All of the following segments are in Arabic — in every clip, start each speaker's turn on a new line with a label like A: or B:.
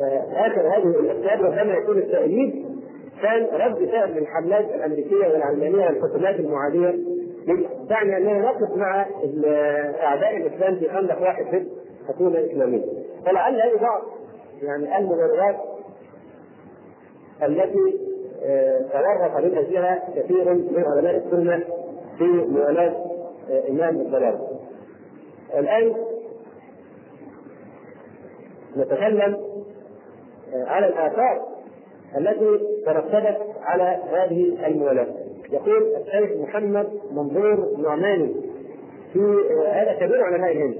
A: اخر هذه الأسباب ربما يكون التأييد كان رد فعل الحملات الأمريكية والعلمانية والحكومات المعادية تعني اننا نقف مع اعداء الإسلام في خندق واحد ضد حكومه اسلاميه فلعل هذه بعض يعني المبررات التي تورط من اجلها كثير من علماء السنة في موالاه إمام الضلال. الآن نتكلم على الآثار التي ترتبت على هذه الموالاه. يقول الشيخ محمد منظور نعماني في هذا كبير علماء الهند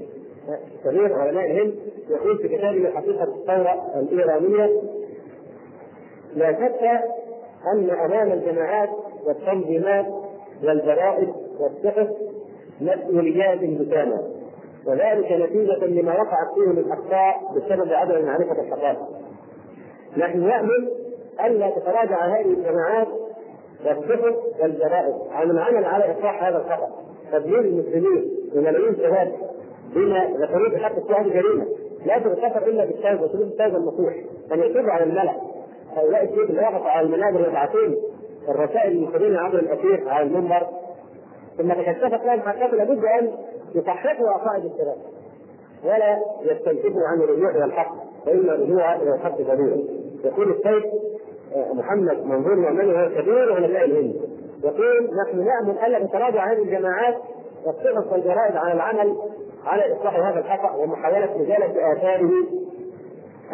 A: كبير علماء الهند يقول في كتابه حقيقه الثورة الإيرانية لا شك أن أمام الجماعات والتنظيمات والجرائد والصحف مسؤوليات بكامله وذلك نتيجة لما وقعت فيه من أخطاء بسبب عدم معرفة الحقائق. نحن نأمل ألا تتراجع هذه الجماعات والصحف والجرائد. عن العمل على إصلاح هذا الخطأ. تدمير المسلمين وملايين شباب بما ذكروه حق الشهر جريمة. لا تغتفر إلا بالتوبة وسلوك التوبة النصوح أن يتوب على الملأ. هؤلاء الشيوخ اللي وقفوا على المنابر يبعثون الرسائل المسلمين عبر الأثير على المنبر. ثم تكشفت لهم حقائق لابد أن يصححوا عقائد الشباب ولا يستنكفوا عن الرجوع إلى الحق. فان الرجوع إلى الحق ضروري يقول السيد محمد منظور نعمان وهو كبير علماء الهند. يقول نحن نأمل الا تتراجع هذه الجماعات والصحف والجرائد على العمل على إصلاح هذا الخطأ ومحاولة إزالة آثاره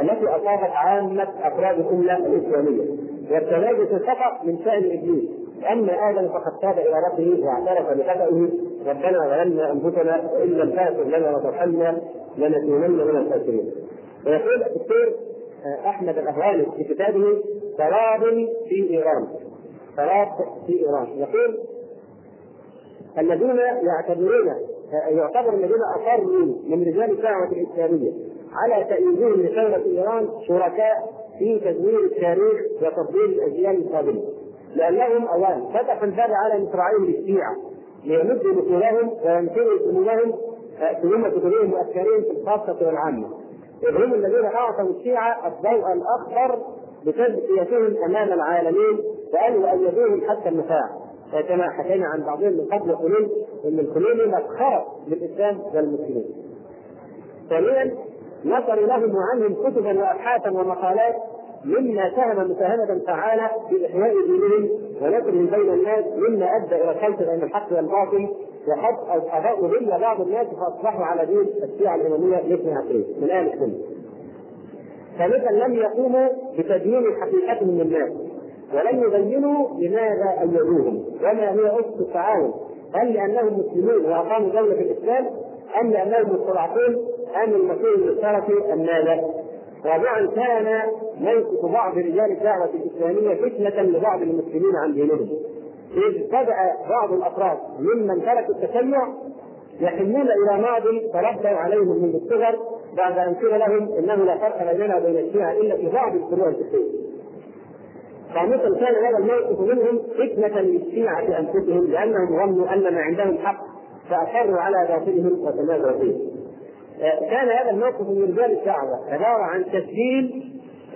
A: التي أصابت عامة أفراد الأمة الإسلامية. والتمادي في الخطأ من شأن إبليس. اما آدم فقد تاب إلى ربه واعترف بخطئه. ربنا ظلمنا أنفسنا وإن لم تغفر لنا وترحمنا لنكونن من الخاسرين. ويقول الدكتور أحمد الاهواني في كتابه تراب في إيران. تراب في إيران. يقول الذين يعتبرون يعتبر الذين أقروا من رجال الدعوة الإسلامية على تأييدهم لدولة إيران شركاء في تدوير التاريخ وتفضيل الأجيال القادمة. لأنهم اولا فتحوا الباب على مصراعيهم للشيعة ليمدوا دخولهم وينشروا سمومهم سموم كتبهم وافكارهم في الخاصة والعامة. هم الذين أعطوا الشيعة الضوء الأخضر بتزكيتهم أمام العالمين وان يؤيدوهم حتى النفاع. كما حكينا عن بعضهم من قبل يقولون إن الخليلي مسخره للإسلام والمسلمين. ثانيا نشروا لهم وعنهم كتبا وابحاثا ومقالات مما ساهم مساهمة فعالة في إحياء دينهم ونشرهم بين الناس مما أدى إلى الخلط بين الحق والباطل وقد أضاءوا بعض الناس فأصبحوا على دين الشيعة الإمامية الاثني عشرين من أهل السنة. ثالثا لم يقوموا بتدين حقيقتهم للناس ولم يبينوا لماذا أيدوهم وما هي أسس التعاون هل لأنهم مسلمون وأقاموا دولة الإسلام أم لأنهم مستضعفون أم المسيح المشترك أم ماذا؟ رابعا كان موقف بعض رجال الدعوة الإسلامية فتنة لبعض المسلمين عن دينهم إذ بدأ بعض الأفراد ممن تركوا التشيع يحنون إلى ماضي تربوا عليهم منذ الصغر بعد أن قيل لهم إنه لا فرق بيننا وبين الشيعة إلا في بعض الفروع الفقهية. خامسا كان هذا الموقف منهم فتنة للشيعة أنفسهم لأنهم ظنوا أن ما عندهم حق فأصروا على باطلهم وتنازعوا فيه. كان هذا الموقف من رجال الدعوه عبارة عن تسجيل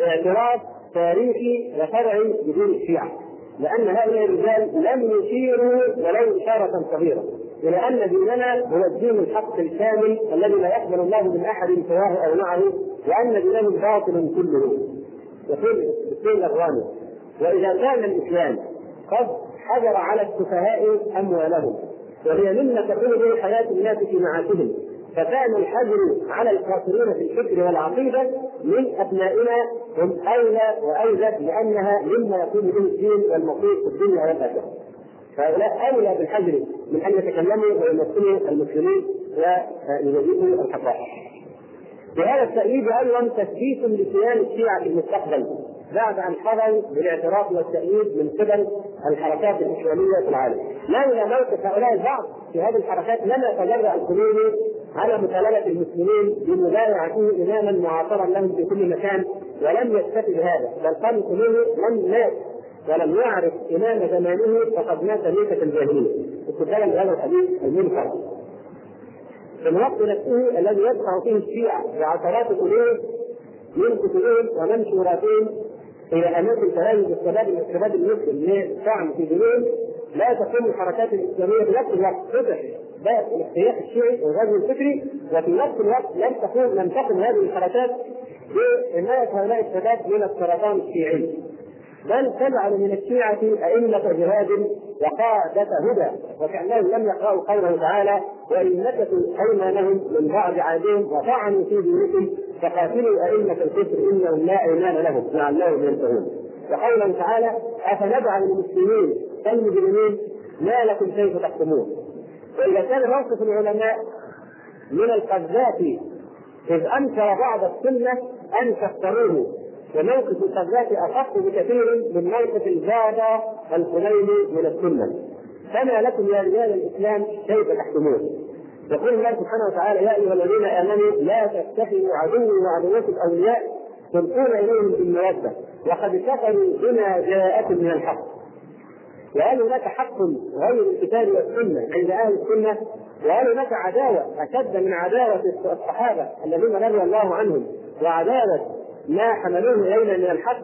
A: اعتراف تاريخي وشرعي بدون الشيعة لأن هؤلاء الرجال لم يشيروا ولو اشاره صغيره إلى ان ديننا هو الدين الحق الكامل الذي لا يقبل الله من أحد سواه أو معه وأن دينه باطل كله. يقول الدين الاغواني وإذا كان الإسلام قد حجر على السفهاء أموالهم وهي مما تكون به حياة الناس في معاشهم فكان الحجر على القاصرين في الفكر والعقيدة من أبنائنا هم اولى واوجد لأنها مما يكون به الدين والمقيم في الدنيا والآخرة. فهؤلاء أولى بالحجر من أن يتكلموا ويمثلوا المسلمين ويبينوا الحقائق. بهذا التأييد أيضا تثبيت لكيان الشيعة في المستقبل بعد أن حظوا بالاعتراف والتأييد من قبل الحركات الاسلاميه في العالم. لولا موقف هؤلاء البعض في هذه الحركات لما تجرأ الخميني على مطالبه المسلمين بمبايعته إماما معاصرا لهم في كل مكان ولم يكتفي بهذا بل قال الخميني لم مات ولم يعرف إمام زمانه فقد مات ميتة الجاهلية. استدلالا بهذا الحديث المنكر. في الوقت نفسه الذي يدفع فيه الشيعة بعشرات قلوب من كتبهم ومنشوراتهم إلى اماكن تهاجم الشباب الشباب المسلم للطعن في دينهم لا تقوم الحركات الإسلامية بنفس الوقت فتح باب الاحتياط الشيعي والغزو الفكري وفي نفس الوقت لم تكون لم تقم هذه الحركات بحمايه هؤلاء الشباب من السرطان الشيعي. بل تجعل من الشيعة أئمة جهاد وقادة هدى وكأنهم لم يقرأوا قوله تعالى وإن نكثوا أيمانهم من بعد عهدهم وطعنوا في دينكم فقاتلوا أئمة الكفر إنهم لا إيمان لهم لعلهم ينتهون. وقوله تعالى أفنجعل المسلمين كالمجرمين ما لكم كيف تحكمون؟ وإذا كان موقف العلماء من القذافي إذ أنكر بعض السنة أن تختاروه. وموقف القذافي أخف بكثير من موقف الجادة الخميني من السنة. فما لكم يا رجال الإسلام كيف تحكمون؟ يقول الله سبحانه وتعالى يا أيها الذين آمنوا لا تتخذوا عدوي وعدوكم أولياء تلقون إليهم بالمودة. وقد كفروا بما جاءكم من الحق. وهل هناك حق غير الكتاب والسنة عند أهل السنة؟ وهل هناك عداوة أشد من عداوة الصحابة الذين رضي الله عنهم وعداوة ما حملوه إلينا من الحق؟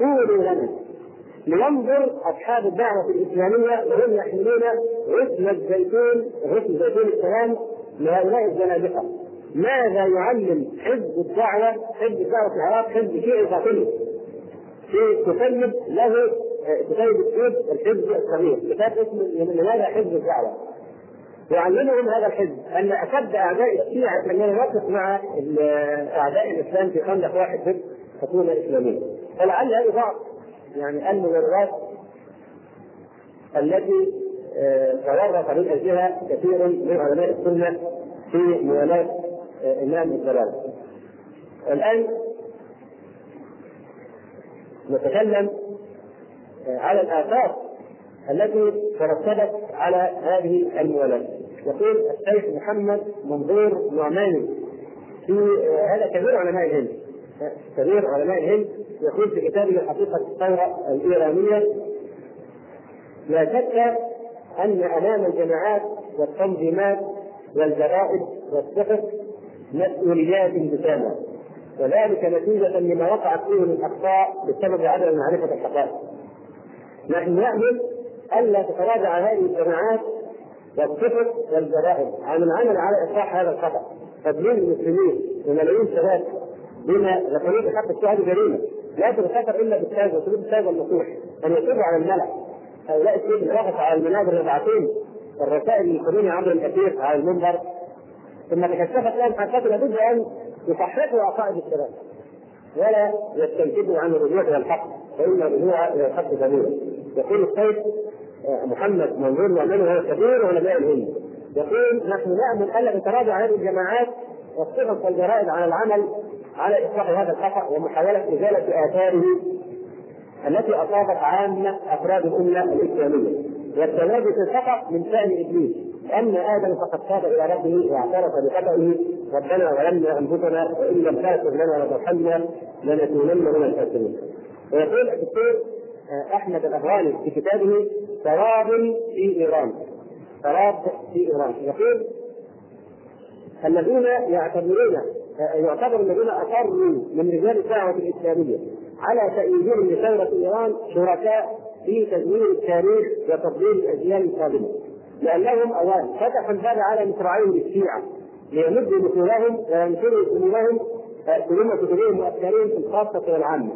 A: قولوا لنا لينظر أصحاب الدعوة الإسلامية وهم يحملون غصن الزيتون غصن زيتون السلام لهؤلاء الزنادقة ماذا يعلم حزب الدعوة حزب الدعوه في العراق حزب شيعي قاتل في تسلم له كتاب الحزب الحزب الصغير كتاب اسمه لماذا حزب الدعوة. يعلمهم هذا الحزب أن أشد أعداء الشيعة من يوقف مع أعداء الإسلام في خندق واحد ضد حكومه اسلاميه فلعل هذه بعض يعني المبررات التي تورط من اجلها كثير من علماء السنة في موالاه إمام الضلال. الآن نتكلم على الآثار التي ترتبت على هذه الموالاه. يقول الشيخ محمد منظور نعماني في هذا كبير علماء الهند كبير علماء الهند يقول في كتابه حقيقة الثورة الإيرانية لا شك أن أمام الجماعات والتنظيمات والجرائد والصحف مسؤوليات بسامة وذلك نتيجة لما وقعت فيه من أخطاء بسبب عدم معرفة الحقائق. نحن نأمل ألا تتراجع هذه الجماعات والصحف والجرائد عن العمل على إصلاح هذا الخطأ. تدليل المسلمين وملايين شباب بما ذكروا بحق الشهادة جريمة. لا تتكاثر إلا بالتاج وسلوك التاج والنصوح. أن يصروا على الملأ. هؤلاء الشيخ اللي وقف على المنابر يبعثون الرسائل للخميني عبر الأثير على المنبر. ثم تكشفت لهم حقيقه لابد أن يصححوا عقائد الشباب. ولا يستنكبوا عن الرجوع إلى الحق فان الرجوع إلى الحق سبيل يقول الشيخ محمد منظور نعمان وهو كبير علماء الهند يقول نحن نأمل الا تتراجع هذه الجماعات والصحف والجرائد على العمل على اصلاح هذا الخطأ ومحاولة إزالة آثاره التي أصابت عامة أفراد الأمة الإسلامية. والتمادي في الخطأ من شأن إبليس. اما آدم فقد تاب إلى ربه واعترف بخطئه ربنا ظلمنا انفسنا وإن لم تغفر لنا وترحمنا لنكونن من الخاسرين. ويقول الدكتور أحمد الافغاني في كتابه تراب في إيران. تراب في إيران. يقول الذين يعتبرون يعتبر الذين اقروا من رجال الدعوة الإسلامية على تأييدهم لثورة إيران شركاء في تدوير التاريخ وتضليل الأجيال القادمه لأنهم اولا فتحوا الباب على مصراعيهم للشيعه ليمدوا نفوذهم وينشروا سلومهم سلوم كتبهم وافكارهم في الخاصة والعامه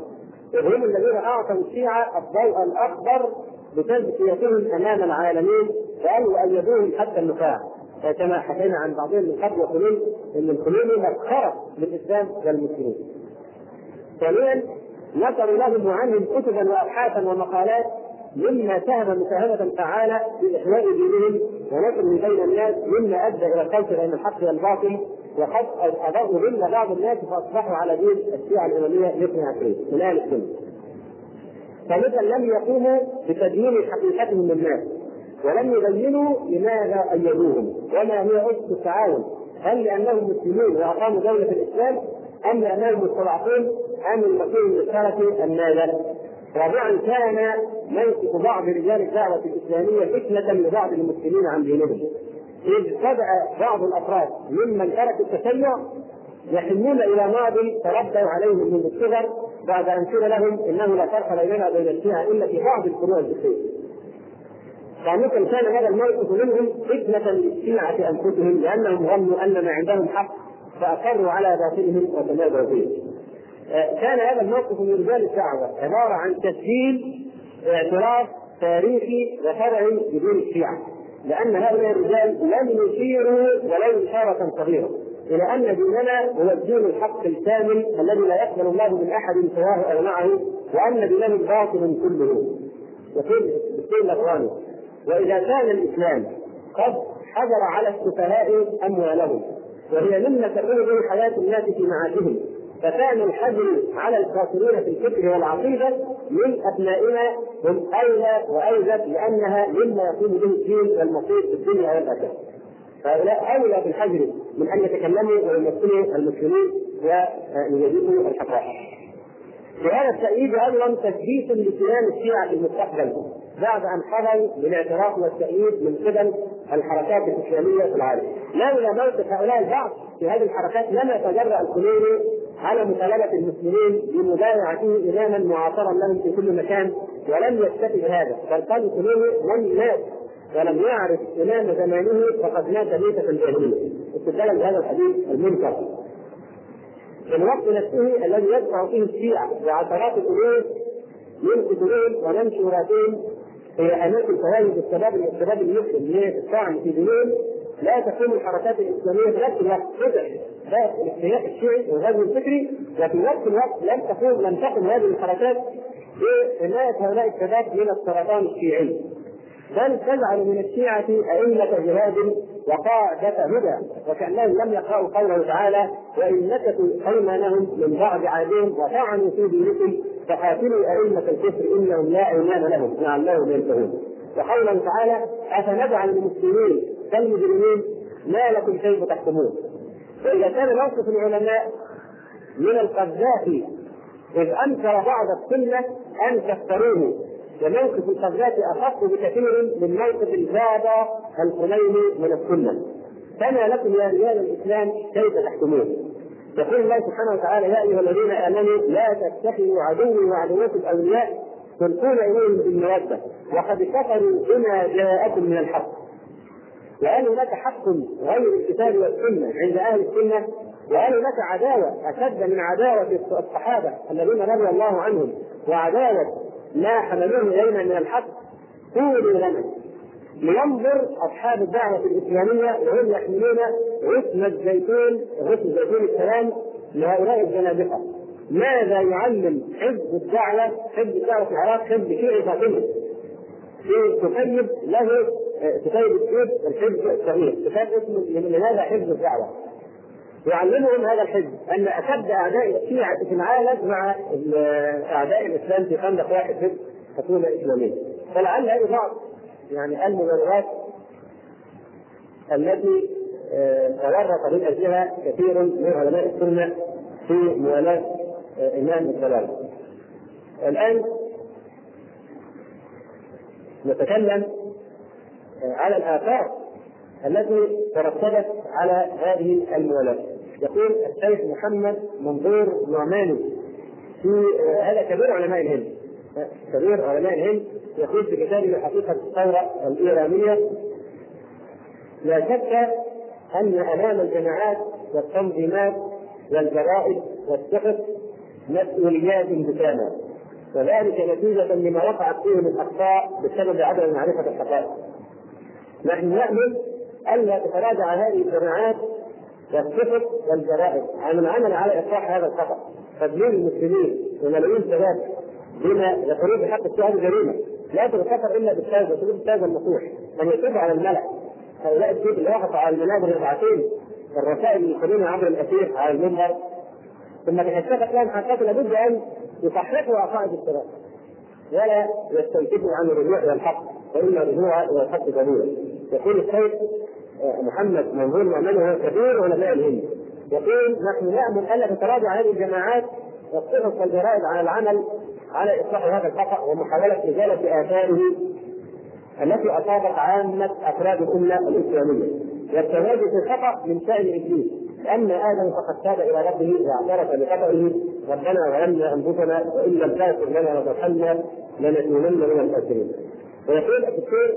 A: وهم الذين أعطوا الشيعة الضوء الأخضر بتزكيتهم أمام العالمين بان يؤيدوهم حتى النخاع كما حكينا عن بعضهم من قبل يقولون إن الخميني مسخره للإسلام والمسلمين. ثانيا نشروا لهم وعنهم كتبا وابحاثا ومقالات مما ساهم مساهمة فعالة في إحياء دينهم ونشره بين الناس مما أدى إلى الخلط بين الحق والباطل وقد ضمن بعض الناس فأصبحوا على دين الشيعة الإمامية الاثني عشرين من أهل السنة. ثالثا لم يقوموا بتدوين حقيقتهم للناس ولم يبينوا لماذا أيدوهم وما هي أسس التعاون هل لأنهم مسلمين وأقاموا دولة الإسلام أم لأنهم مستضعفون أم المسير المشترك أم ماذا؟ رابعا كان موقف بعض رجال الدعوة الإسلامية فتنة لبعض المسلمين عن دينهم إذ بدأ بعض الأفراد ممن ترك التشيع يحنون إلى ماضي تربوا عليه منذ الصغر بعد أن قيل لهم إنه لا فرق بيننا وبين الشيعه إلا في بعض الفروع الفقهيه. فمثل كان هذا الموقف منهم فتنة للشيعة أنفسهم لأنهم ظنوا أن ما عندهم حق فأقروا على باطلهم وتنازعوا فيه. كان هذا الموقف من رجال الدعوة عبارة عن تسجيل اعتراف تاريخي وشرعي بدون الشيعة. لأن هؤلاء الرجال لم يشيروا ولو إشارة صغيرة. إلى أن ديننا هو الدين الحق الكامل الذي لا يقبل الله من أحد سواه أو معه وأن دينه باطل كله. يقول بالسيد الأخواني وإذا كان الإسلام قد حظر على السفهاء أموالهم وهي مما تكون به حياة الناس في معاشهم فكان الحجر على الكافرين في الفكر والعقيدة من أبنائنا هم اولى واوجب لأنها مما يقوم به الدين والمصير في الدنيا والآخرة. فهؤلاء اولى بالحجر من أن يتكلموا ويمثلوا المسلمين ويجيبوا الحقائق. بهذا التأييد أيضا تثبيت لكيان الشيعة في المستقبل بعد أن حظوا بالاعتراف والتأييد من قبل الحركات الإسلامية في العالم. لولا موقف هؤلاء البعض في هذه الحركات لم يتجرأ الخميني على مطالبة المسلمين بمبايعته إماما معاصرا لهم في كل مكان ولم يكتفي بهذا بل قال الخميني من مات ولم يعرف إمام زمانه فقد مات ميتة الجاهلية. استدلالا بهذا الحديث المنكر. في الوقت نفسه الذي يدفع فيه الشيعة بعشرات الألوف من كتبهم ومنشوراتهم في اماكن تواجد الشباب الشباب المسلم للطعن في دينهم. لا تقوم الحركات الإسلامية في نفس الوقت الاختلاف الشيعي والغزو الفكري وفي نفس الوقت لم تقوم لم تقم هذه الحركات بحماية هؤلاء الشباب من السرطان الشيعي. بل تجعل من الشيعة أئمة جهاد وقاعدة هدى وكأنهم لم يقرأوا قوله تعالى وإن نكثوا أيمانهم من بعد عهدهم وطعنوا في دينكم فقاتلوا أئمة الكفر إنهم لا إيمان لهم لعلهم ينتهون. وقوله تعالى أفنجعل المسلمين كالمجرمين؟ ما لكم كيف تحكمون؟ فإذا كان موقف العلماء من القذافي إذ أنكر بعض السنة أن تختاروه وموقف القذافي أخف بكثير من موقف البابا الخميني من السنة. فما لكم يا رجال الإسلام كيف تحكمون يقول الله سبحانه وتعالى يا أيها الذين آمنوا لا تتخذوا عدوي وعدوكم أولياء تلقون إليهم بالمودة وقد كفروا بما جاءكم من الحق. وهل هناك حق غير الكتاب والسنة عند أهل السنة وهل هناك عداوة أشد من عداوة الصحابة الذين رضي الله عنهم وعداوة ما حملوه إلينا من الحق. قولوا لنا لينظر أصحاب الدعوة الإسلامية وهم يحملون غصن الزيتون غصن زيتون السلام لهؤلاء الزنادقه ماذا يعلم حزب الدعوة حزب الدعوة في العراق حزب شيعي فاطمي؟ في له كتيب السيف الحزب الصغير. كتاب اسمه لماذا حزب الدعوة؟ يعلمهم هذا الحزب أن أشد أعداء الشيعة في العالم مع أعداء الإسلام في خندق واحد حزب حكومه اسلاميه فلعل هذه بعض يعني المبررات التي تورط من اجلها كثير من علماء السنة في موالاة إمام الضلال. الآن نتكلم على الآثار التي ترتبت على هذه الموالاه. يقول الشيخ محمد منظور نعماني في هذا كبير علماء الهند كبير علماء الهند يقول في كتابه حقيقة الثورة الإيرانية لا شك أن أمام الجماعات والتنظيمات والجرائد والصحف مسؤوليات بكامل وذلك نتيجة لما وقعت فيه من أخطاء بسبب عدم معرفة الحقائق. نحن نأمل ألا تتراجع هذه الجماعات والصحف والجرائد عن العمل على إصلاح هذا الخطأ. تدليل المسلمين وملايين شباب بما يقولون بحق الشهاده جريمه لا تغتفر إلا بالتوبه تقول التوبه النصوح من يتوب على الملأ. هؤلاء الشيخ اللي وقفوا على المنابر يبعثون الرسائل يقولون عبر الاثير على المنبر. ثم تكشفت لهم حقائق لابد أن يصححوا عقائد الصراط ولا يستنكفوا عن الرجوع إلى الحق وان الرجوع إلى الحق ضروره يقول الشيخ محمد منظور وهو كبير علماء الهند يقول نحن نأمل الا تتراجع هذه الجماعات والصحف والجرائد على العمل على إصلاح هذا الخطأ ومحاولة إزالة آثاره التي أصابت عامة أفراد الأمة الإسلامية. والتواجد في الخطأ من شأن إبليس لأن آدم فقد تاب إلى ربه واعترف بخطئه. ربنا ظلمنا أنفسنا وإن لم تغفر لنا وترحمنا لنكونن من الخاسرين. ويقول الدكتور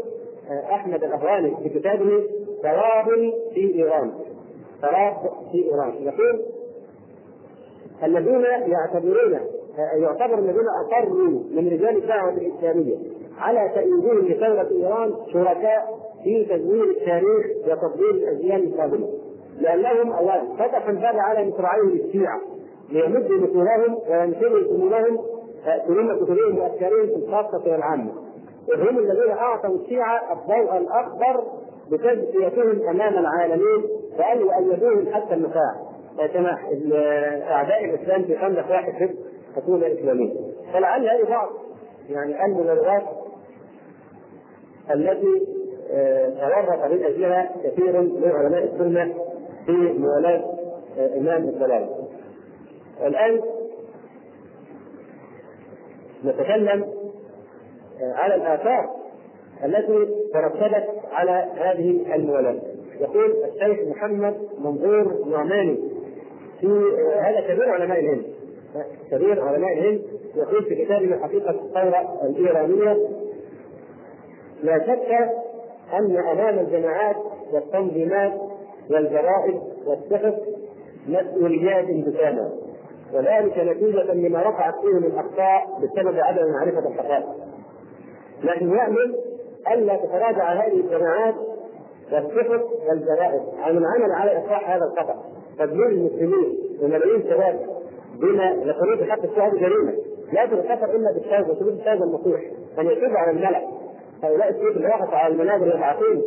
A: أحمد الأهواني في كتابه ثواب في إيران. ثواب في إيران. يقول الذين يعتبرون يعتبر الذين أقروا من رجال الدعوه الإسلامية على تأييدهم لثوره إيران شركاء في تزوير التاريخ وتضليل الاجيال القادمه لأنهم اولا فتحوا الباب على مصراعيهم الشيعة ليمدوا نفوذهم وينشروا سمومهم سموم كتبهم وافكارهم في الخاصة والعامه وهم الذين أعطوا الشيعة الضوء الأخضر بتزكيتهم أمام العالمين بان يؤيدوهم حتى النخاع كما أعداء الإسلام في خندق واحد حزب حكومة إسلامية فلعل هذه بعض يعني المبررات التي تورط من أجلها كثير من علماء السنة في موالاة إمام الضلال. الآن نتكلم على الآثار التي ترتبت على هذه الموالاه. يقول الشيخ محمد منظور نعماني في هذا كبير علماء الهند كبير علماء الهند يقول في كتابه حقيقه الثورة الإيرانية لا شك أن أمام الجماعات والتنظيمات والجرائد والصحف مسؤوليات بكامله وذلك نتيجة لما رفعت فيه من أخطاء بسبب عدم معرفة الحقائق. نحن نأمل ألا تتراجع هذه الجماعات والصحف والجرائد. عن العمل على إصلاح هذا الخطأ. تدمير المسلمين وملايين شباب بما لخروج حق الشهادة جريمة. لا تغتفر إلا بالتوبه وثبوت التوبه النصوح ان يتوب على الملأ. هؤلاء الشيوخ اللي وقفوا على المنابر يبعثون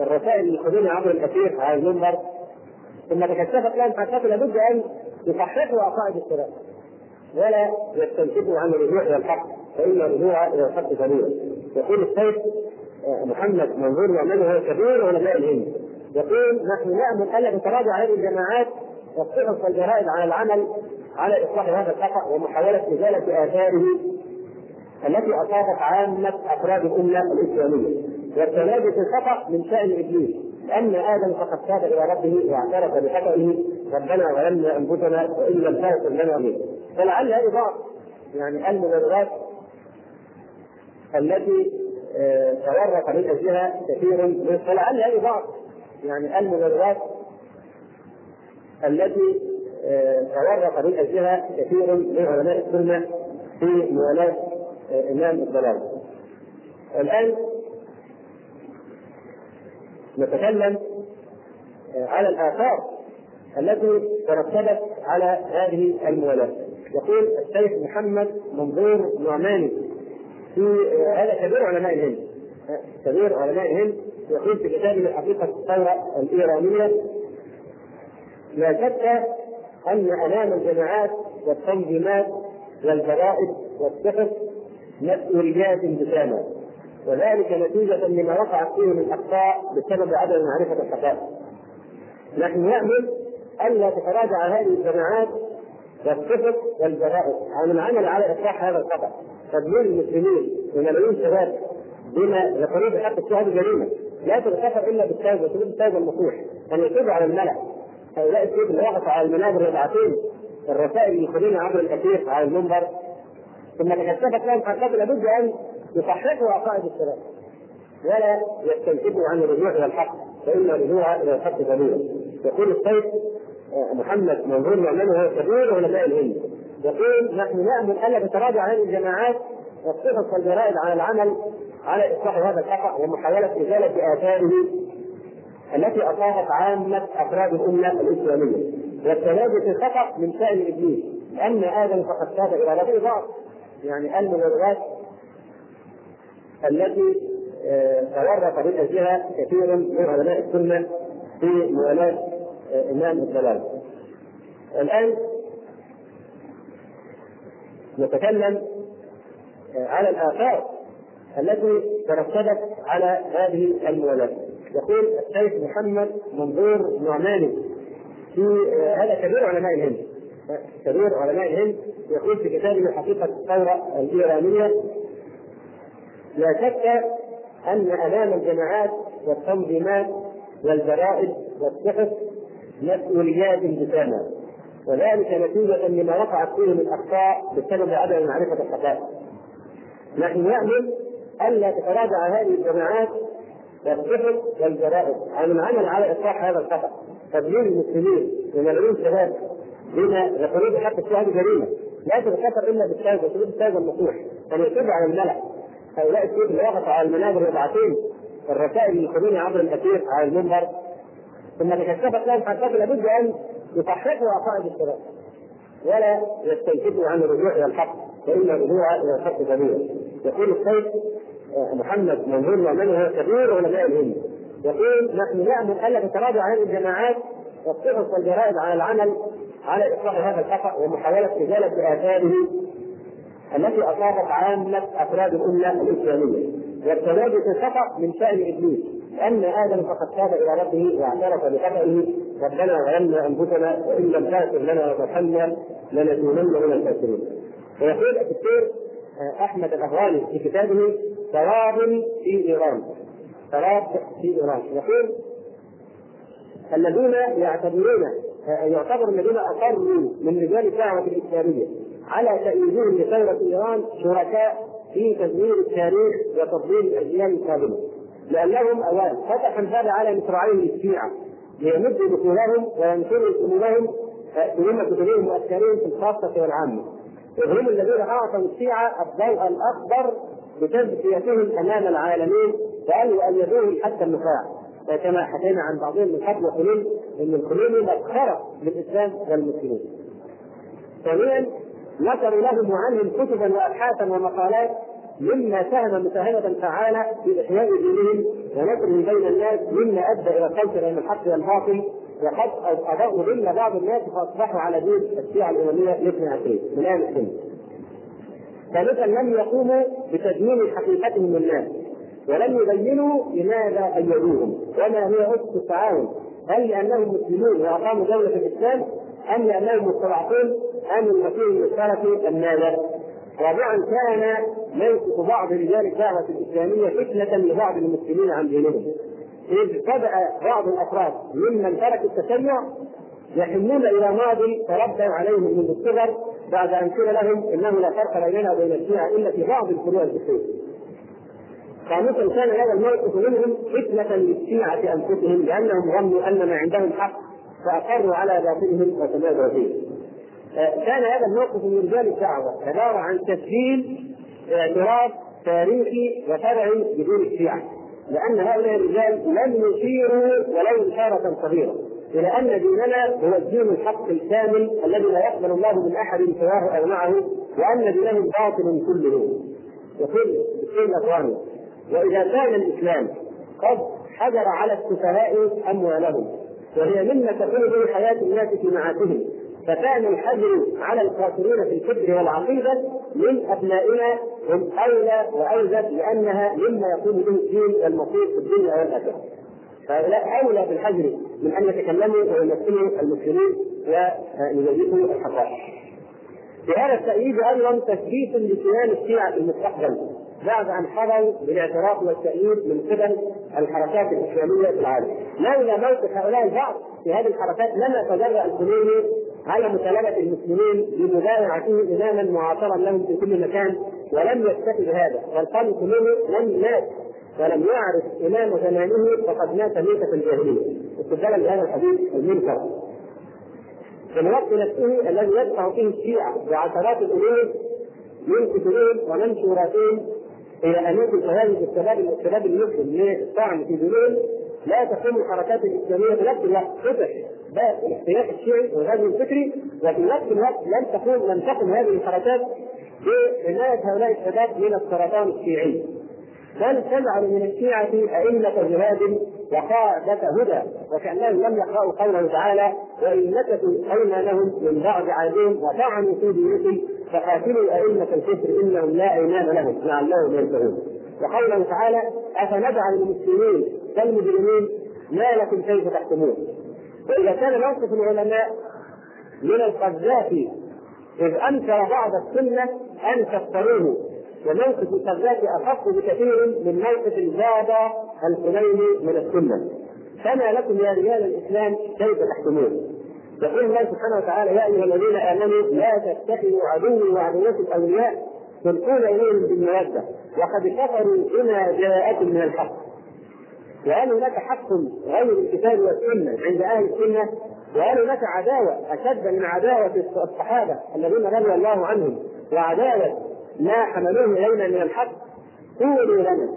A: الرسائل اللي عبر الاثير على المنبر. ثم تكشفت لهم حقائق لابد أن يصححوا عقائد الشباب ولا يستنكفوا عن الرجوع إلى الحق فان الرجوع إلى الحق دليل يقول السيد محمد منظور يعمل هو كبير علماء الهند. يقول نحن نامل الا تتراجع هذه الجماعات والصحف والجرائد على العمل على إصلاح هذا الخطأ ومحاولة إزالة آثاره التي أصابت عامة أفراد الأمة الإسلامية. والتنادي في الخطأ من شأن إبليس لأن آدم فقد تاب إلى ربه واعترف بخطئه ربنا ظلمنا انفسنا وإن لم تغفر لنا به. فلعل هذه بعض يعني المبررات التي تورط من أجلها كثير من فلعل هذه بعض يعني المبررات التي تورط من أجلها كثير من علماء السنة في موالاة إمام الضلال. الآن نتكلم على الآثار التي ترتبت على هذه الموالاة. يقول الشيخ محمد منظور نعماني في هذا كبير علماء الهند كبير علماء الهند يقول في كتابه حقيقة الثورة الإيرانية لا شك أن أمام الجماعات والتنظيمات والجرائد والصحف مسؤوليات بكامله وذلك نتيجة لما وقعت فيه من أخطاء بسبب عدم معرفة الحقائق. نحن نأمل ألا تتراجع هذه الجماعات والصحف والجرائد عن العمل على إصلاح هذا الخطأ. تدمير المسلمين وملايين شباب بما لخروج حق الشهادة جريمة. لا تغتفر إلا بالتوبه وثبوت التوبه النصوح أن يتوب على الملأ. هؤلاء الشيوخ اللي وقفوا على المنابر يبعثون الرسائل يخرجونها عبر الاثير على المنبر. ثم تكشفت لهم حقائق لابد أن يصححوا عقائد الشباب. ولا يستنكفوا عن الرجوع إلى الحق فإن الرجوع إلى الحق دليل يقول السيد محمد منظور يعمل هو كبير علماء الهند يقول نحن نأمل الا تتراجع هذه الجماعات والصحف والجرائد على العمل على إصلاح هذا الخطا ومحاولة إزالة اثاره التي أصابت عامة أفراد الأمة الإسلامية. والتنادي في الخطأ من شأن إبليس. لأن آدم فقد تاب إلى ربه بعض يعني المبررات التي تورط من اجلها كثير من علماء السنة في موالاة إمام الضلال. الآن نتكلم على الآثار التي ترتبت على هذه الموالاه. يقول الشيخ محمد منظور نعماني في هذا كبير علماء الهند كبير علماء الهند يقول في كتابه حقيقة الثورة الإيرانية لا شك أن أمام الجماعات والتنظيمات والجرائد والصحف مسؤوليات جساما وذلك نتيجة لما وقعت فيه من أخطاء بسبب عدم معرفة الحقائق. نحن نأمل ألا تتراجع هذه الجماعات والصحف والجرائد عن العمل على إصلاح هذا الخطأ. تدليل المسلمين وملعون شباب بما يقولون حتى الشهادة جريمة. لا تتكفر إلا بالتوبه وشروط التوبه النصوح أن على الملأ. هؤلاء الشيوخ اللي وقفوا على المنابر يبعثون الرسائل يخرجون عبر الأثير على المنبر. ثم تكشفت لهم حقائق لابد أن يصححوا عقائد الشباب ولا يستنكفوا عن الرجوع إلى الحق فإن الرجوع إلى الحق كبير يقول الشيخ محمد منظور ومن هو كبير علماء الهند يقول نحن نامل الا تتراجع هذه الجماعات والصحف والجرائد على العمل على إصلاح هذا الخطا ومحاولة إزالة آثاره التي أصابت عامة أفراد الأمة الإسلامية. والتواجد في الخطا من شأن إبليس لأن آدم فقد تاب إلى ربه واعترف بخطئه ربنا ظلمنا أنفسنا وإن لم تغفر لنا وترحمنا لنكونن من الخاسرين. ويقول الدكتور أحمد الاغواني في كتابه ثواب في إيران. ثواب في إيران. يقول الذين يعتبرون يعتبر الذين أقروا من رجال الدعوة الإسلامية على تأييدهم لثورة إيران شركاء في تدمير التاريخ وتضليل الاجيال القادمة. لأنهم أوان فتحوا الباب على مصراعيهم الشيعة. ليمدوا دخولهم وينشروا سمومهم سموم كتبهم وافكارهم في الخاصة والعامة وهم الذين أعطوا الشيعة الضوء الاخضر بتزكيتهم أمام العالمين وأن يؤيدوهم حتى النخاع كما حكينا عن بعضهم من قبل يقولون إن الخميني مسخره للإسلام والمسلمين. ثانيا نشروا لهم وعنهم كتبا وابحاثا ومقالات مما ساهم مساهمة فعالة في إحياء دينهم ونشرهم بين الناس مما أدى إلى الخلط بين الحق والباطل وقد أضاءوا ضمن بعض الناس فأصبحوا على دين الشيعة الإمامية الاثنى عشرين من أيام السنة. ثالثا لم يقوموا بتدمير حقيقتهم للناس ولم يبينوا لماذا أيدوهم وما هي أسس التعاون هل لأنهم مسلمون وأقاموا دولة الإسلام أم لأنهم مستضعفون أم المسيح المشترك أم ماذا؟ رابعا كان موقف بعض رجال الدعوة الإسلامية فتنة لبعض المسلمين عن دينهم إذ بدأ بعض الأفراد ممن ترك التشيع يحنون إلى ماضي تربوا عليه منذ الصغر بعد أن قيل لهم إنه لا فرق بيننا وبين الشيعة إلا في بعض الفروع الفقهية. خامسا كان هذا الموقف منهم فتنة للشيعة أنفسهم لأنهم ظنوا أن ما عندهم حق فأقروا على باطلهم وتمادوا فيه. كان هذا الموقف من رجال الدعوة عبارة عن تسجيل اعتراف تاريخي وشرعي بدون الشيعة لأن هؤلاء الرجال لم يشيروا ولو إشارة صغيرة. إلى أن ديننا هو الدين الحق الكامل الذي لا يقبل الله من أحد سواه أو معه وأن دينهم باطل كله. يقول بكل أخواني وإذا كان الإسلام قد حجر على السفهاء أموالهم وهي مما تكون به حياة الناس في معاشهم فكان الحجر على الكافرين في الفكر والعقيدة من ابنائنا هم أولى وأوجب لأنها مما يقوم به الدين والمصير في الدنيا والآخرة. فهؤلاء أولى بالحجر من أن يتكلموا ويمثلوا المسلمين ويجيبوا الحقائق. بهذا التأييد أيضا تثبيت لكيان الشيعة في المستقبل بعد أن حظوا بالاعتراف والتأييد من قبل الحركات الإسلامية في العالم. لولا موقف هؤلاء البعض في هذه الحركات لما تجرأ الخميني على مطالبة المسلمين بمبايعته إماما معاصرا لهم في كل مكان ولم يكتفي بهذا قال الخميني لم مات ولم يعرف إمام زمانه فقد مات ميتة الجاهلية. استدلالا بهذا الحديث المنكر. في الوقت نفسه الذي يدفع فيه الشيعة بعشرات الألوف من كتبهم ومنشوراتهم إلى يكون هذه الشباب الشباب المسلم للطعن في دينهم لا تقوم الحركات الإسلامية في نفس الوقت باب الاختلاف الشيعي والغزو الفكري وفي نفس الوقت لم تقوم لم تقم هذه الحركات بحمايه هؤلاء الشباب من السرطان الشيعي بل تجعل من الشيعة أئمة جهاد وقادة هدى وكأنهم لم يقرأوا قوله تعالى وإن نكثوا أيمانهم من بعد عهدهم وطعنوا في دينكم فقاتلوا أئمة الكفر إنهم لا أيمان لهم لعلهم ينتهون وقوله تعالى أفنجعل المسلمين كالمجرمين؟ ما لكم كيف تحكمون؟ وإذا كان موقف العلماء من القذافي إذ أنكر بعض السنة أن تفتروه. وموقف القذافي أخف بكثير من موقف البابا الخميني من السنة. فما لكم يا رجال الإسلام كيف تحكمون؟ يقول الله سبحانه وتعالى يا أيها الذين آمنوا لا تتخذوا عدوي وعدوكم أولياء تلقون إليهم بالمودة. وقد كفروا بما جاءكم من الحق. وهل هناك حق غير الكتاب والسنة عند أهل السنة وهل هناك عداوة أشد من عداوة الصحابة الذين رضي الله عنهم وعداوة ما حملوه إلينا من الحق. قولوا لنا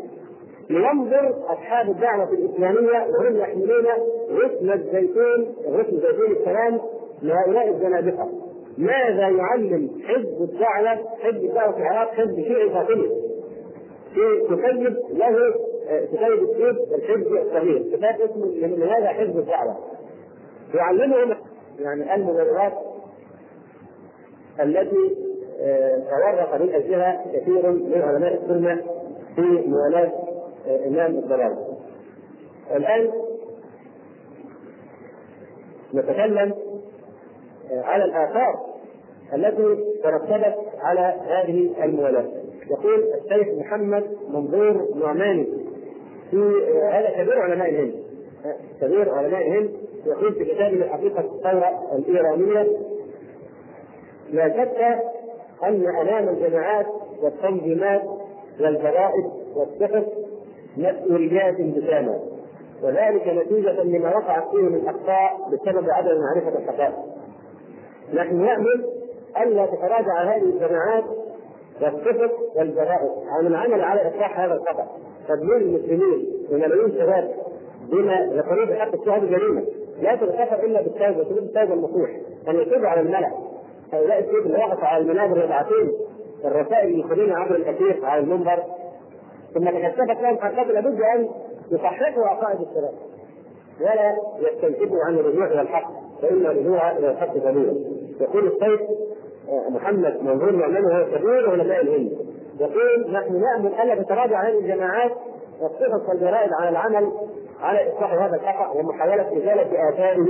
A: لينظر أصحاب الدعوة الإسلامية وهم يحملون غصن الزيتون غصن زيتون السلام لهؤلاء الزنادقه ماذا يعلم حزب الدعوة حزب الدعوة في العراق حزب شيعي فاطمي؟ في كتيب له كتاب السيد الحزب الصغير كتاب اسمه لماذا حزب الدعوة يعلمهم يعني المبررات التي تورط من اجلها كثير من علماء السنة في موالاة إمام الضلال. الآن نتكلم على الآثار التي ترتبت على هذه الموالاة. يقول الشيخ محمد منظور نعماني في هذا كبير علماء الهند كبير علماء الهند يقول في كتابه حقيقه الثورة الإيرانية لا شك أن أمام الجماعات والتنظيمات والجرائد والصحف مسؤوليات بكامل وذلك نتيجة لما وقعت فيه من أخطاء بسبب عدم معرفة الحقائق. نحن نأمل ألا تتراجع هذه الجماعات والصحف والجرائد عن العمل على إصلاح هذا الخطأ. تدمير المسلمين وملايين شباب بما يقولون بحق الشهادة جريمه لا تغتفر إلا بالتوبة وسلوك التوبه النصوح أن يتوب على الملأ. هؤلاء الشيوخ اللي وقفوا على المنابر يبعثون الرسائل المسلمين عبر الاثير على المنبر. ثم تكشفت لهم حقائق لابد أن يصححوا عقائد الشباب. ولا يستنكفوا عن الرجوع إلى الحق فإن الرجوع إلى الحق ضروري يقول الشيخ محمد منظور نعمان وهو كبير علماء الهند يقول نحن نأمل الا تتراجع هذه الجماعات والصحف والجرائد على العمل على إصلاح هذا الخطأ ومحاولة إزالة آثاره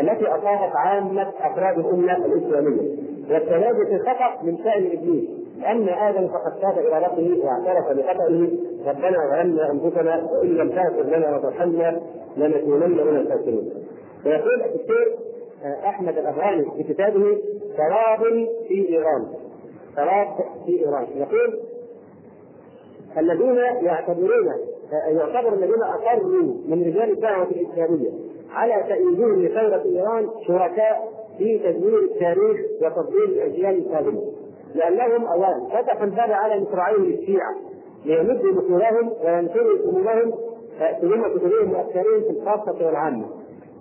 A: التي اصابت عامة أفراد الأمة الإسلامية. والتلازم في الخطأ من شأن إبليس اما آدم فقد تاب إلى ربه واعترف بخطئه. ربنا ظلمنا أنفسنا وإن لم تغفر لنا وترحمنا لنكونن من الخاسرين. ويقول الدكتور أحمد الأفغاني في كتابه تراب في إيران. تراب في إيران. يقول الذين يعتبرون يعتبر الذين أقروا من رجال الدعوة الإسلامية على تأييدهم لثوره إيران شركاء في تدمير التاريخ وتضليل الأجيال القادمه لأنهم اولا فتحوا الباب على مصراعيهم للشيعه ليمدوا نفورهم وينشروا سمومهم سموم كتبهم وافكارهم في الخاصة والعامة.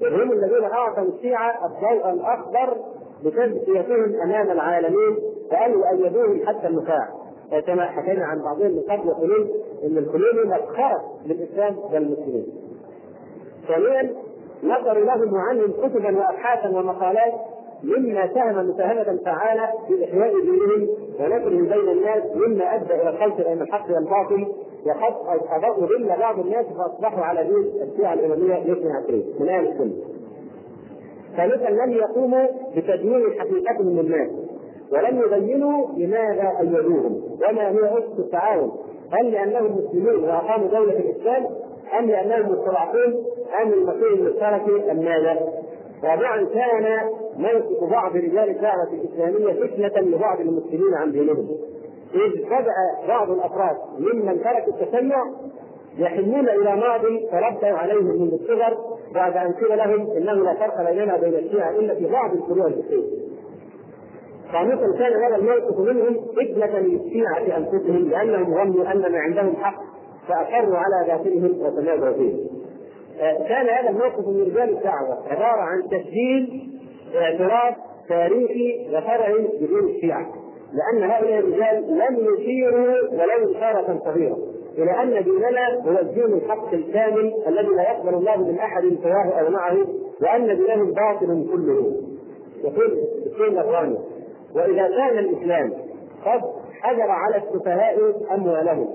A: وهم الذين أعطوا الشيعة الضوء الأخضر بتزكيتهم أمام العالمين وان يؤيدوهم حتى النخاع كما حكينا عن بعضهم من قبل يقولون إن الخليلي مسخره للاسلام والمسلمين. ثانيا نظروا لهم وعنهم كتبا وابحاثا ومقالات مما ساهم مساهمة فعالة في إحياء دينهم ونشرهم بين الناس مما أدى إلى خلط بين الحق والباطل وقد أضاءوا ظل بعض الناس فأصبحوا على دين الشيعة الإمامية الاثني عشرين من أهل السنة. ثالثا لم يقوموا بتدوين حقيقتهم للناس ولم يبينوا لماذا أيدوهم وما هي أسس التعاون هل لأنهم مسلمون وأقاموا دولة الإسلام أم لأنهم مستضعفون أم المصير المشترك أم ماذا؟ رابعا كان موقف بعض رجال الدعوة الإسلامية فتنة لبعض المسلمين عن دينهم إذ بدأ بعض الأفراد ممن تركوا التشيع يحنون إلى ماضي تربوا عليه منذ الصغر بعد أن قيل لهم إنه لا فرق بيننا وبين الشيعة إلا في بعض الفروع الفقهية. خامسا كان هذا الموقف منهم فتنة للشيعة أنفسهم لأنهم ظنوا أن ما عندهم حق فأقروا على باطلهم وتنازعوا فيه. كان هذا الموقف من رجال الدعوة عبارة عن تسجيل اعتراف تاريخي وشرعي بدون الشيعة لأن هؤلاء الرجال لم يشيروا ولو إشارة صغيرة إلى أن ديننا هو الدين الحق الكامل الذي لا يقبل الله من أحد سواه أو معه وأن دينهم باطل كله يقول الشيخ وإذا كان الإسلام قد حجر على السفهاء أموالهم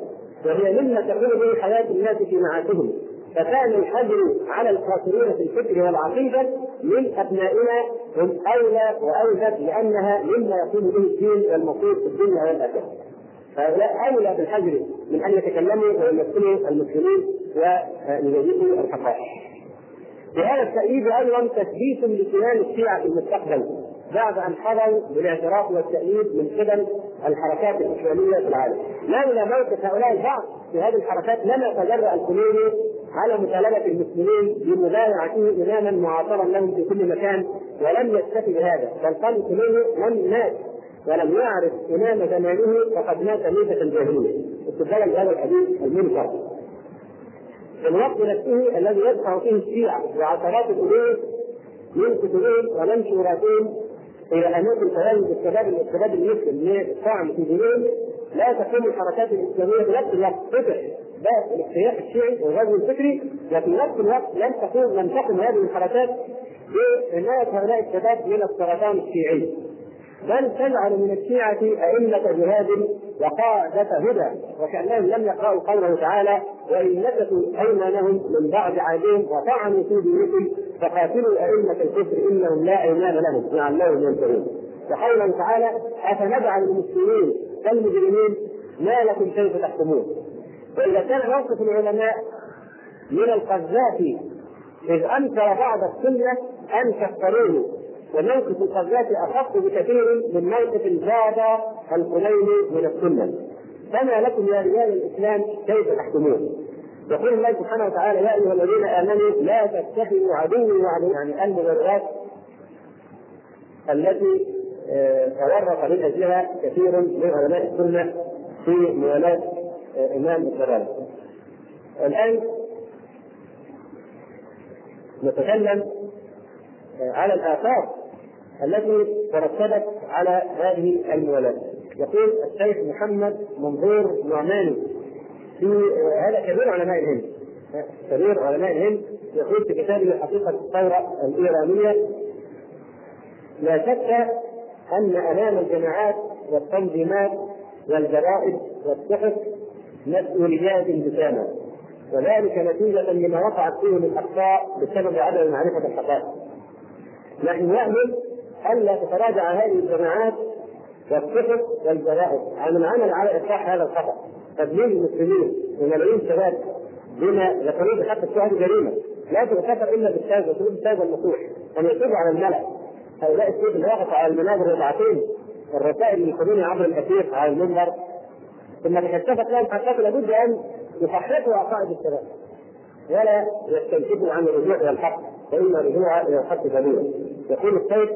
A: وهي مما تكون به حياة الناس في معاشهم فكان الحجر على الخاسرين في الفكر والعقيدة من أبنائنا هم أولى وأوجب لأنها مما يكون به الدين والمصير في الدنيا والآخرة. فهؤلاء أولى بالحجر من أن يتكلموا ويمثلوا المسلمين ويبيدوا الحقائق. بهذا التأييد أيضا تثبيت لكيان الشيعة في المستقبل بعد أن حظوا بالاعتراف والتأييد من قبل الحركات الإسلامية في العالم. لولا موقف هؤلاء البعض في هذه الحركات لما تجرأ الخميني على مطالبة المسلمين بمبايعته إماما معاصرا لهم في كل مكان ولم يكتفي بهذا. بل قال الخميني من مات ولم يعرف إمام زمانه فقد مات ميتة جاهلية. استدلالا بهذا الحديث المنكر. في الوقت نفسه الذي يدفع فيه الشيعة وعشرات الألوف من كتبهم ومنشوراتهم إلى اماكن تواجد الشباب الشباب المسلم للطعن في دينهم لا تقوم الحركات الإسلامية بنفس الوقت فتح باب الاختلاف الشيعي والغزو الفكري وفي نفس الوقت لم تقوم لم تقم هذه الحركات بحمايه هؤلاء الشباب من السرطان الشيعي. بل تجعل من الشيعة أئمة جهاد وقادة هدى وكأنهم لم يقرأوا قوله تعالى وإن نكثوا أيمانهم من بعد عهدهم وطعنوا في دينكم فقاتلوا أئمة الكفر إنهم لا أيمان لهم لعلهم ينتهون وقوله تعالى أفنجعل المسلمين كالمجرمين ما لكم كيف تحكمون؟ وإذا كان موقف العلماء من القذافي إذ أنكر بعض السنة أن تختاروه وموقف القذافي أخف بكثير من موقف البابا الخميني من السنة. فما لكم يا رجال الإسلام كيف تحكمون؟ يقول الله سبحانه وتعالى يا أيها الذين آمنوا لا تتخذوا عدوي وعدو يعني المبررات التي تورط من اجلها كثير من علماء السنة في موالاة إمام الضلال. الآن نتكلم على الآثار التي ترتبت على هذه الموالاة يقول الشيخ محمد منظور نعماني في هذا كبير علماء الهند. كبير علماء الهند يقول في كتابه حقيقه الثورة الإيرانية لا شك أن أمام الجماعات والتنظيمات والجرائد والصحف مسؤوليات بسامه وذلك نتيجة لما وقعت فيه من اخطاء بسبب عدم معرفة الحقائق. نحن نأمل الا تتراجع هذه الجماعات والصحف والجرائد. عن العمل على إصلاح هذا الخطأ. تبليغ المسلمين وملايين الشباب بما يقولون بحق الشهر جريمه لا تغتفر إلا بالتاج وسلوك التاج النصوح أن يتوبوا على الملأ. هؤلاء الشيوخ اللي وقفوا على المنابر ربعتين الرسائل اللي يقولون عبر الاثير على المنبر. ثم تكشفت لهم حقائق لابد أن يحققوا عقائد الشباب. ولا يستنكفوا عن الرجوع إلى الحق. فإن الرجوع إلى الحق سبيلا يقول السيد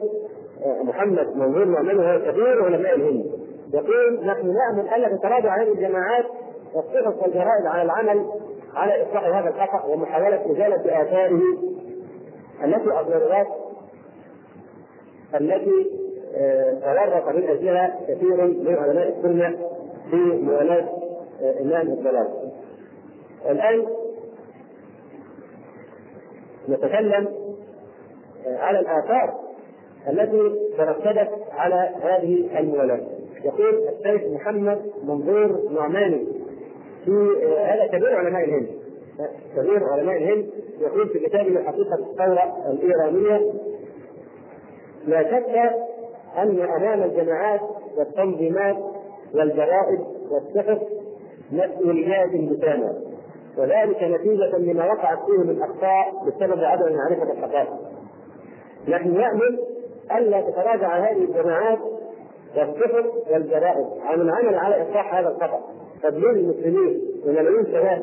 A: محمد منظور مؤمن وهو كبير علماء الهند. يقول نحن نأمل الا تتراجع هذه الجماعات والصحف والجرائد على العمل على إصلاح هذا الخطأ ومحاولة إزالة آثاره التي اضررت التي تورط من أجلها كثير من علماء السنة في موالاة إمام الضلال. الآن نتكلم على الآثار التي ترتبت على هذه الموالاة. يقول الشيخ محمد منظور نعماني في هذا كبير علماء الهند كبير علماء الهند يقول في كتابه حقيقه الثورة الإيرانية لا شك أن أمام الجماعات والتنظيمات والجرائد والصحف مسؤوليات بسامه وذلك نتيجة لما وقعت فيه من أخطاء بسبب عدم معرفة الحقائق. نحن نأمل ألا تتراجع هذه الجماعات والصحف والجرائد. عن العمل على إصلاح هذا الخطأ. تبليغ المسلمين وملايين شباب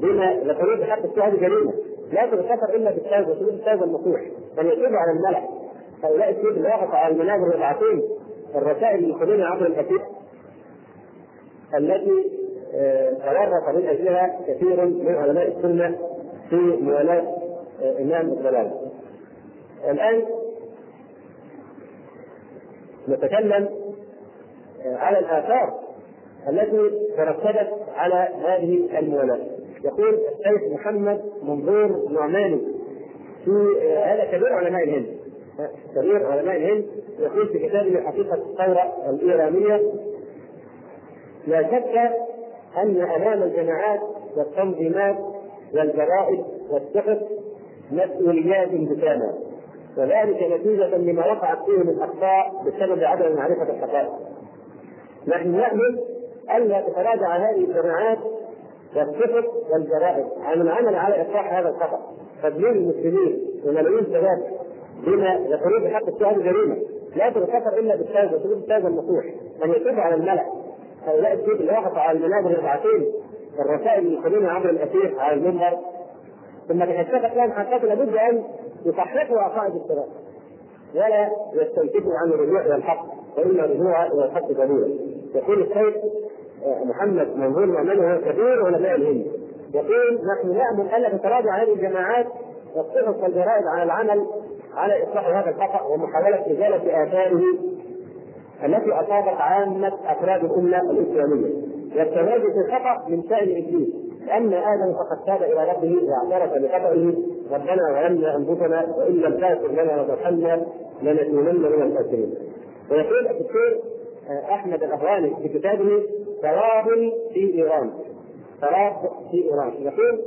A: بما يقولون بحق الشهاده جريمه لا تغتفر إلا بالتاج وسلوك التاج النصوح ان يتوب على الملأ. هؤلاء الشيوخ اللي وقفوا على المنابر يبعثون الرسائل يقولون عبر الاثير التي تورط من أجلها كثير من علماء السنة في موالاة إمام الضلال. الآن نتكلم على الآثار التي ترتبت على هذه الموالاه. يقول الشيخ محمد منظور نعماني في هذا كبير علماء الهند كبير علماء الهند يقول في كتابه حقيقه الثورة الإيرانية لا شك أن أمام الجماعات والتنظيمات والجرائد والصحف مسؤوليات بسامه وذلك نتيجة لما وقعت فيه من أخطاء بسبب عدم معرفة الحقائق. نحن نامل الا تتراجع هذه الجماعات والسقط والجرائم عن العمل على إصلاح هذا الخطأ. تدمير المسلمين وملايين شباب بما يقولون بحق الشهادة جريمة. لا تغتفر إلا بالتوبه تقول التوبه النصوح من يتوب على الملأ. هؤلاء الشيخ اللي وقفوا على المنابر ركعتين الرسائل يقولون عبر الأثير على المنبر. ثم تكشفت لهم حقائق لابد أن يصححوا عقائد الشباب. ولا يستنكفوا عن الرجوع إلى الحق فان الرجوع إلى الحق دليل يقول الشيخ محمد منظور مؤمن وهو كبير علماء الهند يقول نحن نأمل الا تتراجع هذه الجماعات والصحف والجرائد على العمل على إصلاح هذا الخطأ ومحاولة إزالة آثاره التي أصابت عامة أفراد الأمة الإسلامية. والتواجد في الخطأ من شأن إبليس لأن آدم فقد تاب إلى ربه واعترف بخطئه. ربنا ظلمنا انفسنا وإن لم تغفر لنا وترحمنا لنكونن من الخاسرين. ويقول الدكتور أحمد الأفغاني في كتابه ثواب في إيران ثواب في إيران يقول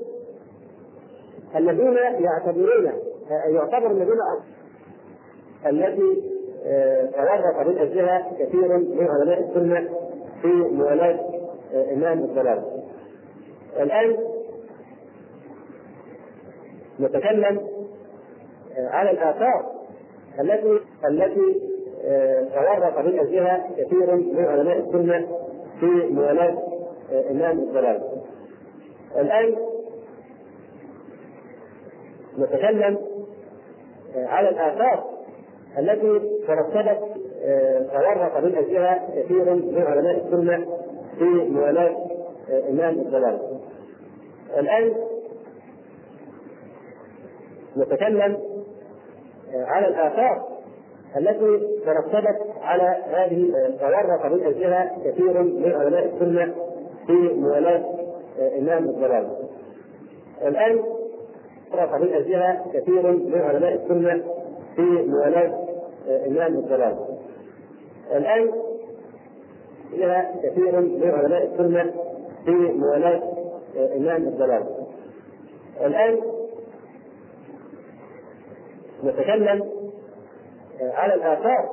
A: الذين يعتبرون يعتبر الذين التي تورط من أجلها كثير من علماء السنة في موالاة إمام الضلال. الآن نتكلم على الآثار التي التي تورط من أجلها كثير من علماء السنة في موالاة إمام الضلال. الآن نتكلم على الآثار التي ترتبت تورط من أجلها كثير من علماء السنة في موالاة إمام الضلال. الآن نتكلم على الآثار التي ترتبت على هذه تورط من كثير من علماء السنة في موالاة إمام الضلال. الآن ترك من أجلها كثير من علماء السنة في موالاة إمام الضلال. الآن لها كثير من علماء السنة في موالاة إمام الضلال. الآن نتكلم على الآثار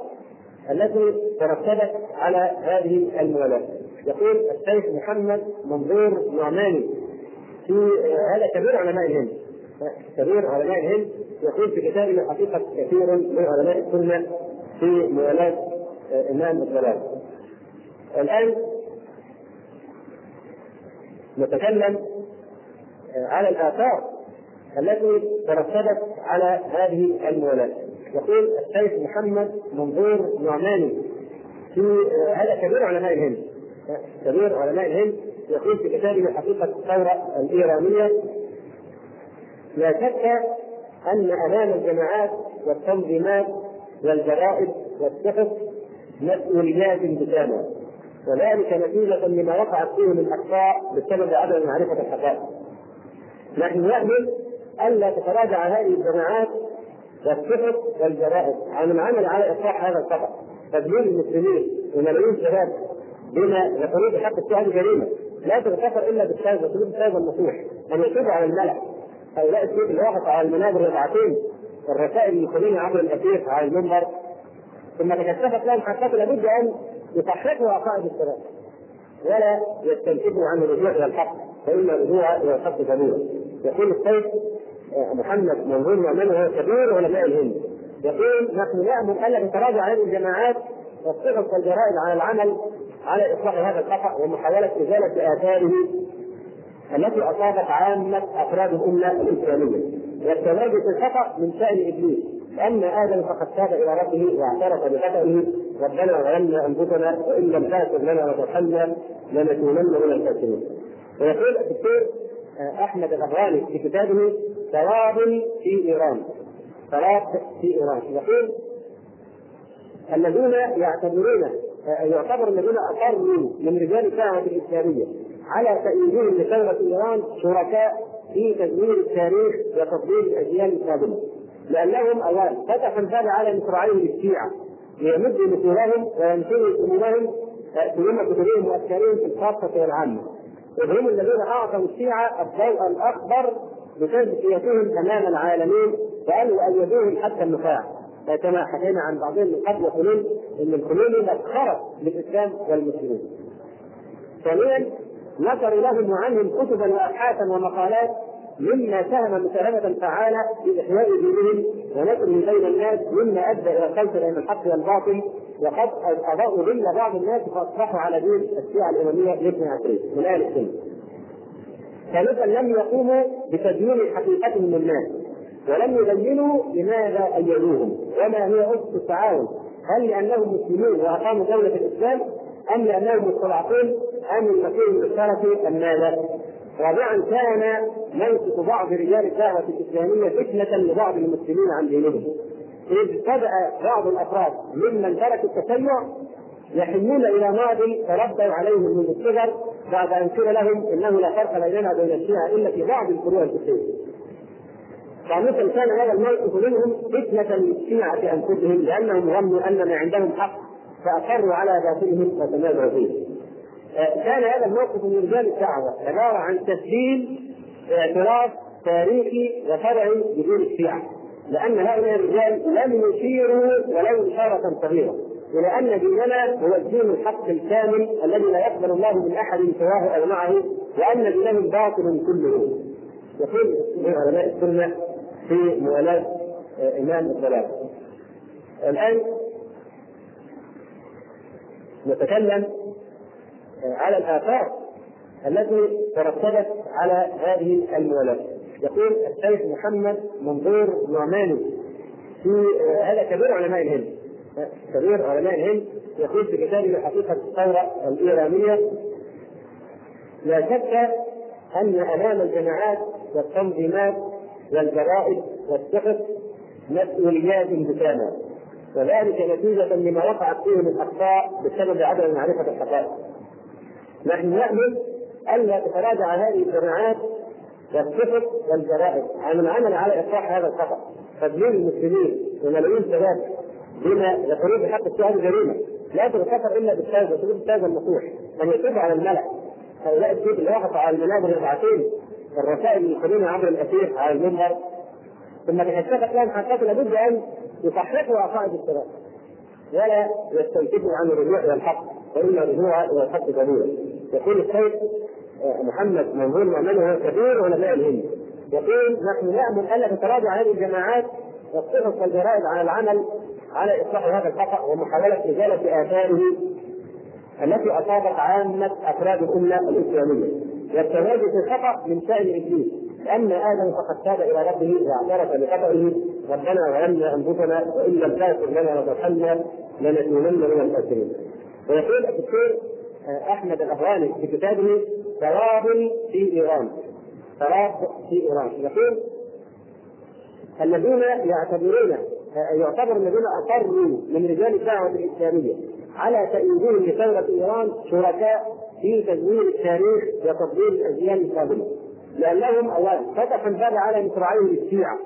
A: التي ترتبت على هذه الموالاه. يقول الشيخ محمد منظور نعماني في هذا كبير علماء الهند كبير علماء الهند يقول في كتابه حقيقة كثير من علماء السنة في موالاه إمام الضلال. الآن نتكلم على الآثار التي ترتبت على هذه الموالاه. يقول الشيخ محمد منظور نعماني في هذا كبير علماء الهند كبير علماء الهند يقول في كتابه حقيقة الثورة الإيرانية لا شك أن أمام الجماعات والتنظيمات والجرائد والصحف مسؤوليات بكامله وذلك نتيجة لما وقعت فيه من أخطاء بسبب عدم معرفة الحقائق. نحن نأمل ألا تتراجع هذه الجماعات والصحف والجرائد عن العمل على إصلاح هذا الخطأ. تدمير المسلمين وملايين شباب بما يقولون بحق الشهادة جريمه لا تغتفر إلا بالتوبه تقول التوبه النصوح. أن يتوب على الملأ. هؤلاء الشيخ اللي وقف على المنابر ركعتين الرسائل المسلمين عبر الاثير على المنبر. ثم تكشفت لهم حقائق لابد أن يصححوا عقائد الشباب. ولا يستنكفوا عن الرجوع إلى الحق فإن الرجوع إلى الحق دليل يقول الشيخ محمد منظور مؤمن وهو كبير علماء الهند يقول نحن نأمل الا تتراجع هذه الجماعات والصحف والجرائد على العمل على إصلاح هذا الخطأ ومحاولة إزالة آثاره التي أصابت عامة أفراد الأمة الإسلامية والتواجد الخطأ من شأن إبليس لأن آدم فقد تاب إلى ربه واعترف بخطئه ربنا ظلمنا أنفسنا وإن لم تغفر لنا وترحمنا لنكونن من الخاسرين. ويقول الدكتور أحمد الافغاني في كتابه ثواب في إيران. ثواب في إيران. يقول الذين يعتبرون يعتبر الذين أقروا من رجال الدعوه الإسلامية على تأييدهم لثوره إيران شركاء في تدمير التاريخ وتضليل الأجيال القادمه لأنهم اولا فتحوا الباب على مصراعيهم الشيعة. ليمدوا نفوذهم وينشروا سمومهم سموم كتبهم وافكارهم في الخاصة والعامة. وهم الذين اعطوا الشيعة الضوء الاخضر بتزكيتهم امام العالمين بان يؤيدوهم حتى النخاع كما حكينا عن بعضهم من قبل يقولون إن الخميني مسخره للإسلام والمسلمين. ثانيا نشروا لهم وعنهم كتبا وابحاثا ومقالات مما ساهم مساهمة فعالة في إحياء دينهم ونشره بين الناس مما أدى إلى الخلط بين الحق والباطل وقد أضاءوا ظل بعض الناس فأصبحوا على دين الشيعة الإمامية الاثنى عشرين من أهل السنة. ثالثا لم يقوموا بتدوين حقيقتهم للناس ولم يبينوا لماذا أيدوهم وما هي أسس التعاون هل لأنهم مسلمون وأقاموا دولة الإسلام أم لأنهم مستضعفون أم المسيح المشترك أم ماذا؟ رابعا كان موقف بعض رجال الدعوة الإسلامية فتنة لبعض المسلمين عن دينهم إذ بدأ بعض الأفراد ممن تركوا التشيع يحنون إلى ماضي تربوا عليه من الصغر بعد أن قيل لهم إنه لا فرق بيننا وبين الشيعة إلا في بعض الفروع الفقهية. فمثل كان هذا الموقف منهم فتنة للشيعة أنفسهم لأنهم ظنوا أن ما عندهم حق فأقروا على باطلهم وتنازعوا فيه. كان هذا الموقف من رجال الدعوة عبارة عن تسجيل اعتراف تاريخي وشرعي بدون الشيعة لأن هؤلاء الرجال لم يشيروا ولو إشارة صغيرة إلى أن ديننا هو الدين الحق الكامل الذي لا يقبل الله من أحد سواه أو معه وأن دينهم باطل كله. يقول علماء السنة في موالاة إمام الضلال. الآن نتكلم على الآثار التي ترتبت على هذه الموالاة. يقول الشيخ محمد منظور نعماني في هذا كبير علماء الهند كبير علماء الهند يقول في كتابه حقيقة الثورة الإيرانية لا شك أن أمام الجماعات والتنظيمات والجرائد والصحف مسؤوليات بكامل وذلك نتيجة لما وقعت فيه من أخطاء بسبب عدم معرفة الحقائق. نحن نأمل ألا تتراجع هذه الجماعات والصحف والجرائد عن العمل على إصلاح هذا الخطأ. تدليل المسلمين وملايين الشباب بما يقولون بحق الشهادة جريمة. لا تغتفر إلا بالتوبة تقول التوبة النصوح أن يتوب على الملأ. هؤلاء الشيخ اللي وقفوا على المنابر الرفعتين الرسائل اللي يقولون عبر الأثير على المنبر. ثم تكشفت لهم حقائق لابد أن يصححوا عقائد الشباب ولا يستنكفوا عن الرجوع إلى الحق وان الرجوع إلى الحق ضروره يقول الشيخ محمد منظور مؤمن وهو كبير علماء الهند يقول نحن نأمل الا تتراجع هذه الجماعات والصحف والجرائد على العمل على إصلاح هذا الخطأ ومحاولة إزالة آثاره التي أصابت عامة أفراد الأمة الإسلامية. والتواجد في الخطأ من شأن إبليس لأن آدم فقد تاب إلى ربه واعترف بخطئه. ربنا ظلمنا أنفسنا وإن لم تغفر لنا وترحمنا لنكونن من الخاسرين. ويقول الدكتور أحمد الأفغاني في كتابه ثواب في إيران. ثواب في إيران. يقول الذين يعتبرون يعتبر الذين أقروا من رجال الدعوة الإسلامية على تأييدهم لثوره إيران شركاء في تزوير التاريخ وتضليل الاجيال القادمة. لأنهم اولا فتحوا الباب على مصراعيهم الشيعة.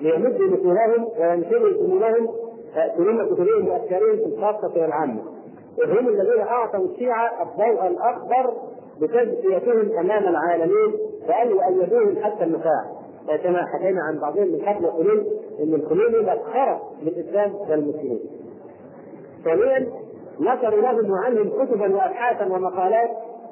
A: ليمدوا نفوذهم وينشروا سمومهم سموم كتبهم وافكارهم الخاصة والعامه وهم الذين أعطوا الشيعة الضوء الأخضر بتزكيتهم أمام العالمين بان يؤيدوهم حتى النخاع كما حكينا عن بعضهم من قبل يقولون إن الخميني مسخره للإسلام والمسلمين. ثانيا نشروا لهم وعنهم كتبا وابحاثا ومقالات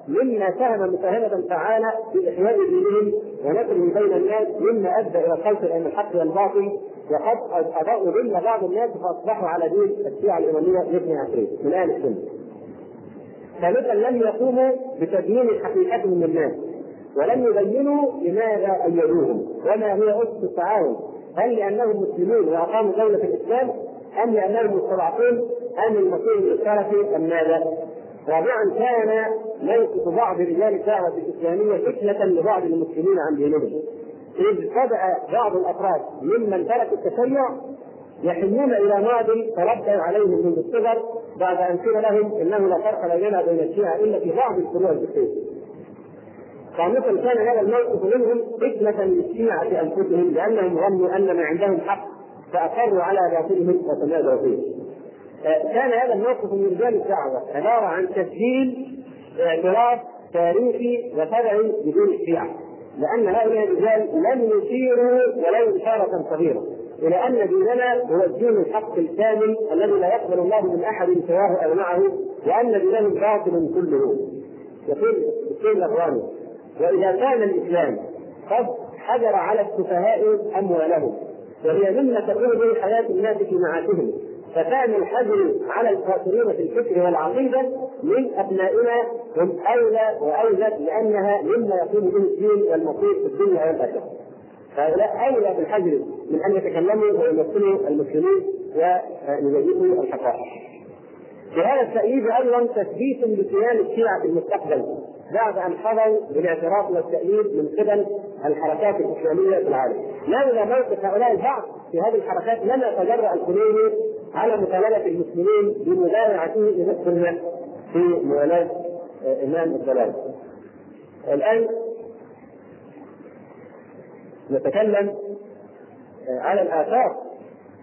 A: مما ساهم مساهمة فعالة في إحياء دينهم ونشره بين الناس مما أدى إلى الخلط بين الحق والباطل وقد أضاءوا ظل بعض الناس فأصبحوا على دين الشيعة الإمامية الاثنى عشرين من أهل السنة. ثالثا لم يقوموا بتدوين حقيقتهم للناس ولم يبينوا لماذا أيدوهم وما هي أسس التعاون هل لأنهم مسلمون وأقاموا دولة الإسلام أم لأنهم مستضعفون أم المسيح الشرفي أم ماذا؟ رابعا كان موقف بعض رجال الدعوة الإسلامية فتنة لبعض المسلمين عن دينهم إذ بدأ بعض الأفراد ممن تركوا التشيع يحنون إلى ماضي تربوا عليه منذ الصغر بعد أن قيل لهم إنه لا فرق بيننا وبين الشيعة إلا في بعض الفروع الفقهية. خامسا كان هذا الموقف منهم فتنة للشيعة أنفسهم لأنهم ظنوا أن ما عندهم حق فأقروا على باطلهم وتنازعوا فيه. كان هذا الموقف من رجال الدعوة عبارة عن تسجيل اعتراف تاريخي وشرعي بدون الشيعة لأن هؤلاء الرجال لم يشيروا ولو إشارة صغيرة. إلى أن ديننا هو الدين الحق الكامل الذي لا يقبل الله من أحد سواه أو معه وأن دينهم باطل كله. يقول الدكتور الاغواني وإذا كان الإسلام قد حجر على السفهاء أموالهم وهي مما تكون به حياة الناس في معاشهم فكان الحجر على الخاسرين في الفكر والعقيدة من أبنائنا هم أولى واوجب لأنها مما يقوم به الدين والمصير في الدنيا والآخرة. هؤلاء أولى بالحجر من أن يتكلموا ويمثلوا المسلمين ويبيتوا الحقائق. في هذا التأييد أيضا تثبيت لكيان الشيعة في المستقبل بعد أن حظوا بالاعتراف والتأييد من قبل الحركات الإسلامية في العالم. لولا موقف هؤلاء البعض في هذه الحركات لما تجرأ الخميني على مطالبة المسلمين بمبايعته لنفسهم في موالاة إمام الضلال. الآن نتكلم على الآثار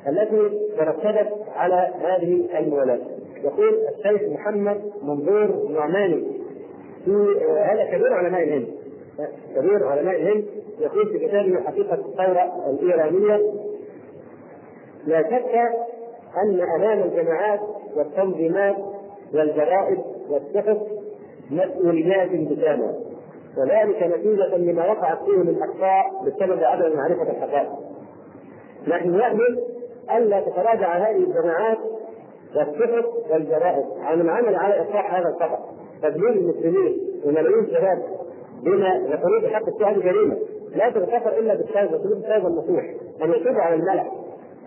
A: التي ترتبت على هذه الموالاة. يقول الشيخ محمد منظور نعماني هذا كبير علماء الهند كبير علماء الهند يقول في كتابه حقيقة الثورة الإيرانية لا شك أن أمام الجماعات والتنظيمات والجرائد والصحف مسؤوليات بكامل وذلك نتيجة لما وقعت فيه من أخطاء بسبب عدم معرفة الحقائق. نحن نأمل ألا تتراجع هذه الجماعات والصحف والجرائد عن العمل على إصلاح هذا الخطأ. تدليل المسلمين وملايين الشباب بما يقولون بحق الشهادة جريمة لا تغتفر إلا بالتوبة وسلوك التوبة النصوح أن يتوبوا على الملأ.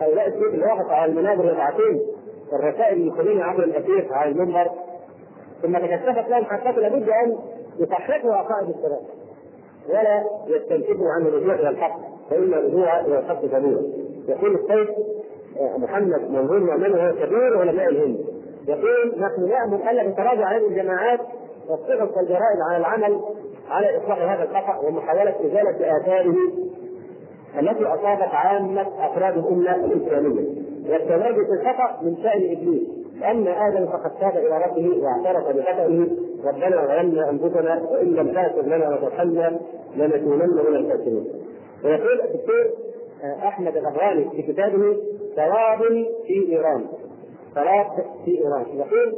A: هؤلاء الشيوخ اللي وقفوا على المنابر يبعثون الرسائل المسلمين عبر الأثير على المنبر. ثم تكشفت لهم حقائق لابد أن يصححوا عقائد الشباب. ولا يستنتجوا عن الرجوع إلى الحق. فإن الرجوع إلى الحق سبيلا يقول السيد محمد منظور نعمان وهو كبير علماء الهند. يقول نحن نأمل ألا تتراجع هذه الجماعات والصحف والجرائد على العمل على إصلاح هذا الخطأ ومحاولة إزالة آثاره التي أصابت عامة أفراد الأمة الإسلامية. والتواجد في الخطأ من شأن إبليس أما آدم فقد تاب إلى ربه واعترف بخطئه. ربنا ظلمنا أنفسنا وإن لم تغفر لنا وترحمنا لنكونن من الخاسرين. ويقول الدكتور أحمد الأغواني في كتابه ثواب في إيران. ثواب في إيران. يقول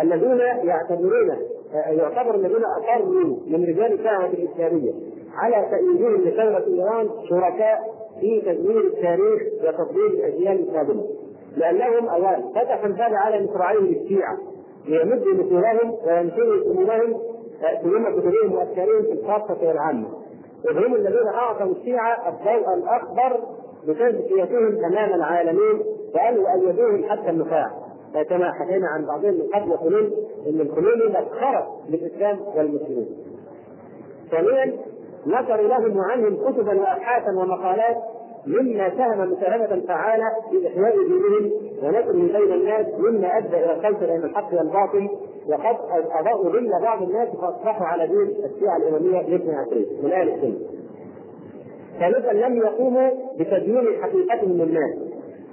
A: الذين يعتبرون يعتبر الذين اقروا من رجال الدعوه الإسلامية على تأييدهم لثورة إيران شركاء في تدمير التاريخ وتضليل الأجيال القادمه لأنهم اولا فتحوا الباب على مصراعيهم الشيعه ليمدوا نفوذهم وينشروا سمومهم سموم كتبهم وأفكارهم في الخاصة والعامه وهم الذين أعطوا الشيعة الضوء الاخضر بتزكيتهم أمام العالمين وان يؤيدوهم حتى النخاع كما حكينا عن بعضهم من قبل يقولون إن الخميني مسخره للاسلام والمسلمين. ثانيا نشروا لهم وعنهم كتبا وابحاثا ومقالات مما ساهم مساهمة فعالة في إحياء دينهم ونشره بين الناس مما أدى إلى الخلط بين الحق والباطل وقد أضاءوا ظل بعض الناس فأصبحوا على دين الشيعة الإمامية الاثنى عشرين من أهل السنة. ثالثا لم يقوموا بتدوين حقيقتهم للناس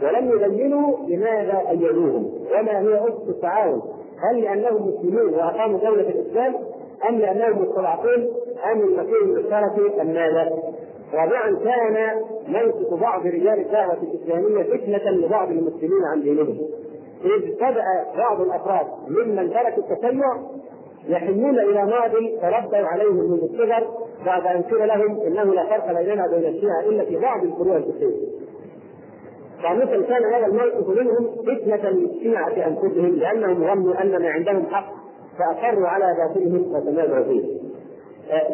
A: ولم يبينوا لماذا أيدوهم وما هي أسس التعاون. هل لأنهم مسلمون وأقاموا دولة الإسلام أم لأنهم مستضعفون أم المكين المشترك أم ماذا؟ رابعا كان موقف بعض رجال الدعوة الإسلامية فتنة لبعض المسلمين عن دينهم. إذ بدأ بعض الأفراد ممن تركوا التشيع يحنون إلى ماضي تربوا عليه من الصغر بعد أن قيل لهم إنه لا فرق بيننا وبين الشيعة إلا في بعض الفروع الفقهية خامسا كان هذا الموقف منهم فتنة للشيعة أنفسهم لأنهم ظنوا أن ما عندهم حق فأصروا على باطلهم وتمادوا فيه.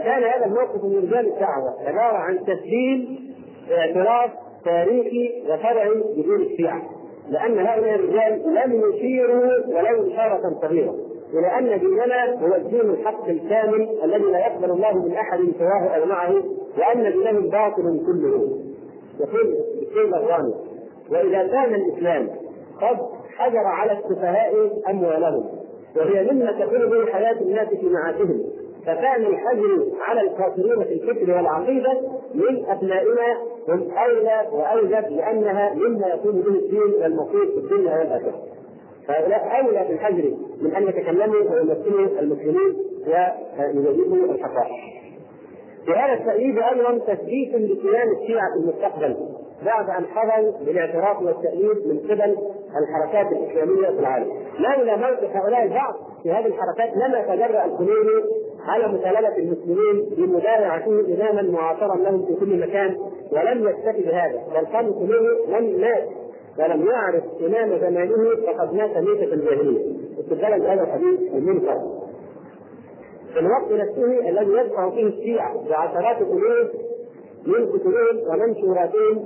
A: كان هذا الموقف من رجال الدعوة عبارة عن تسجيل اعتراف تاريخي وشرعي بدون الشيعة لأن هؤلاء الرجال لم يشيروا ولو إشارة صغيرة إلى أن ديننا هو الدين الحق الكامل الذي لا يقبل الله من أحد سواه أو معه وأن دينهم باطل كله. يقول الشيخ الغاني وإذا كان الإسلام قد حجر على السفهاء أموالهم وهي مما تكون به حياة الناس في معاشهم فكان الحجر على الكافرين في الفكر والعقيدة من ابنائنا هم أولى وأوجب لأنها مما يكون به الدين والمصير في الدنيا والاخره. فهؤلاء أولى بالحجر من أن يتكلموا ويمثلوا المسلمين ويبينوا الحقائق. في هذا التأييد أيضا تثبيت لكيان الشيعة في المستقبل بعد أن حظوا بالاعتراف والتأييد من قبل الحركات الإسلامية في العالم. لولا موقف هؤلاء البعض في هذه الحركات لما تجرأ الخميني على مطالبه المسلمين بمبايعته إماما معاصرا لهم في كل مكان ولم يكتفي بهذا. بل كان الخميني لم مات ولم يعرف إمام زمانه فقد مات ميتة الجاهليه استدلالا بهذا الحديث المنكر في الوقت نفسه الذي يدفع فيه الشيعة بعشرات الألوف من كتبهم ومنشوراتهم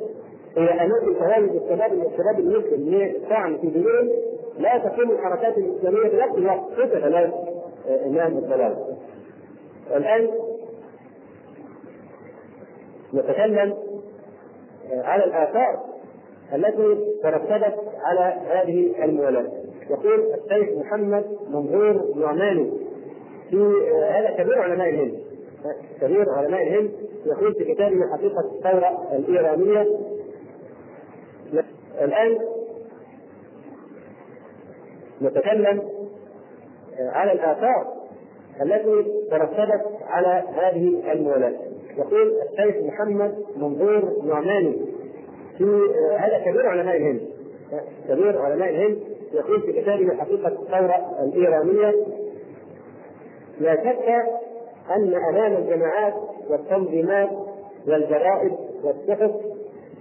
A: إلى أماكن الفوائد الشباب الشباب المسلم للطعن في دينهم لا تقوم الحركات الإسلامية في نفس الوقت كتب له إمام الضلال. والآن نتكلم على الآثار التي ترتبت على هذه الموالاة. يقول الشيخ محمد منظور نعماني في هذا كبير علماء الهند كبير علماء الهند يقول في كتابه حقيقة الثورة الإيرانية الآن نتكلم على الآثار التي ترتبت على هذه الموالاة يقول الشيخ محمد منظور نعماني في هذا كبير علماء الهند كبير علماء الهند يقول في كتابه حقيقة الثورة الإيرانية لا شك أن أمام الجماعات والتنظيمات والجرائد والصحف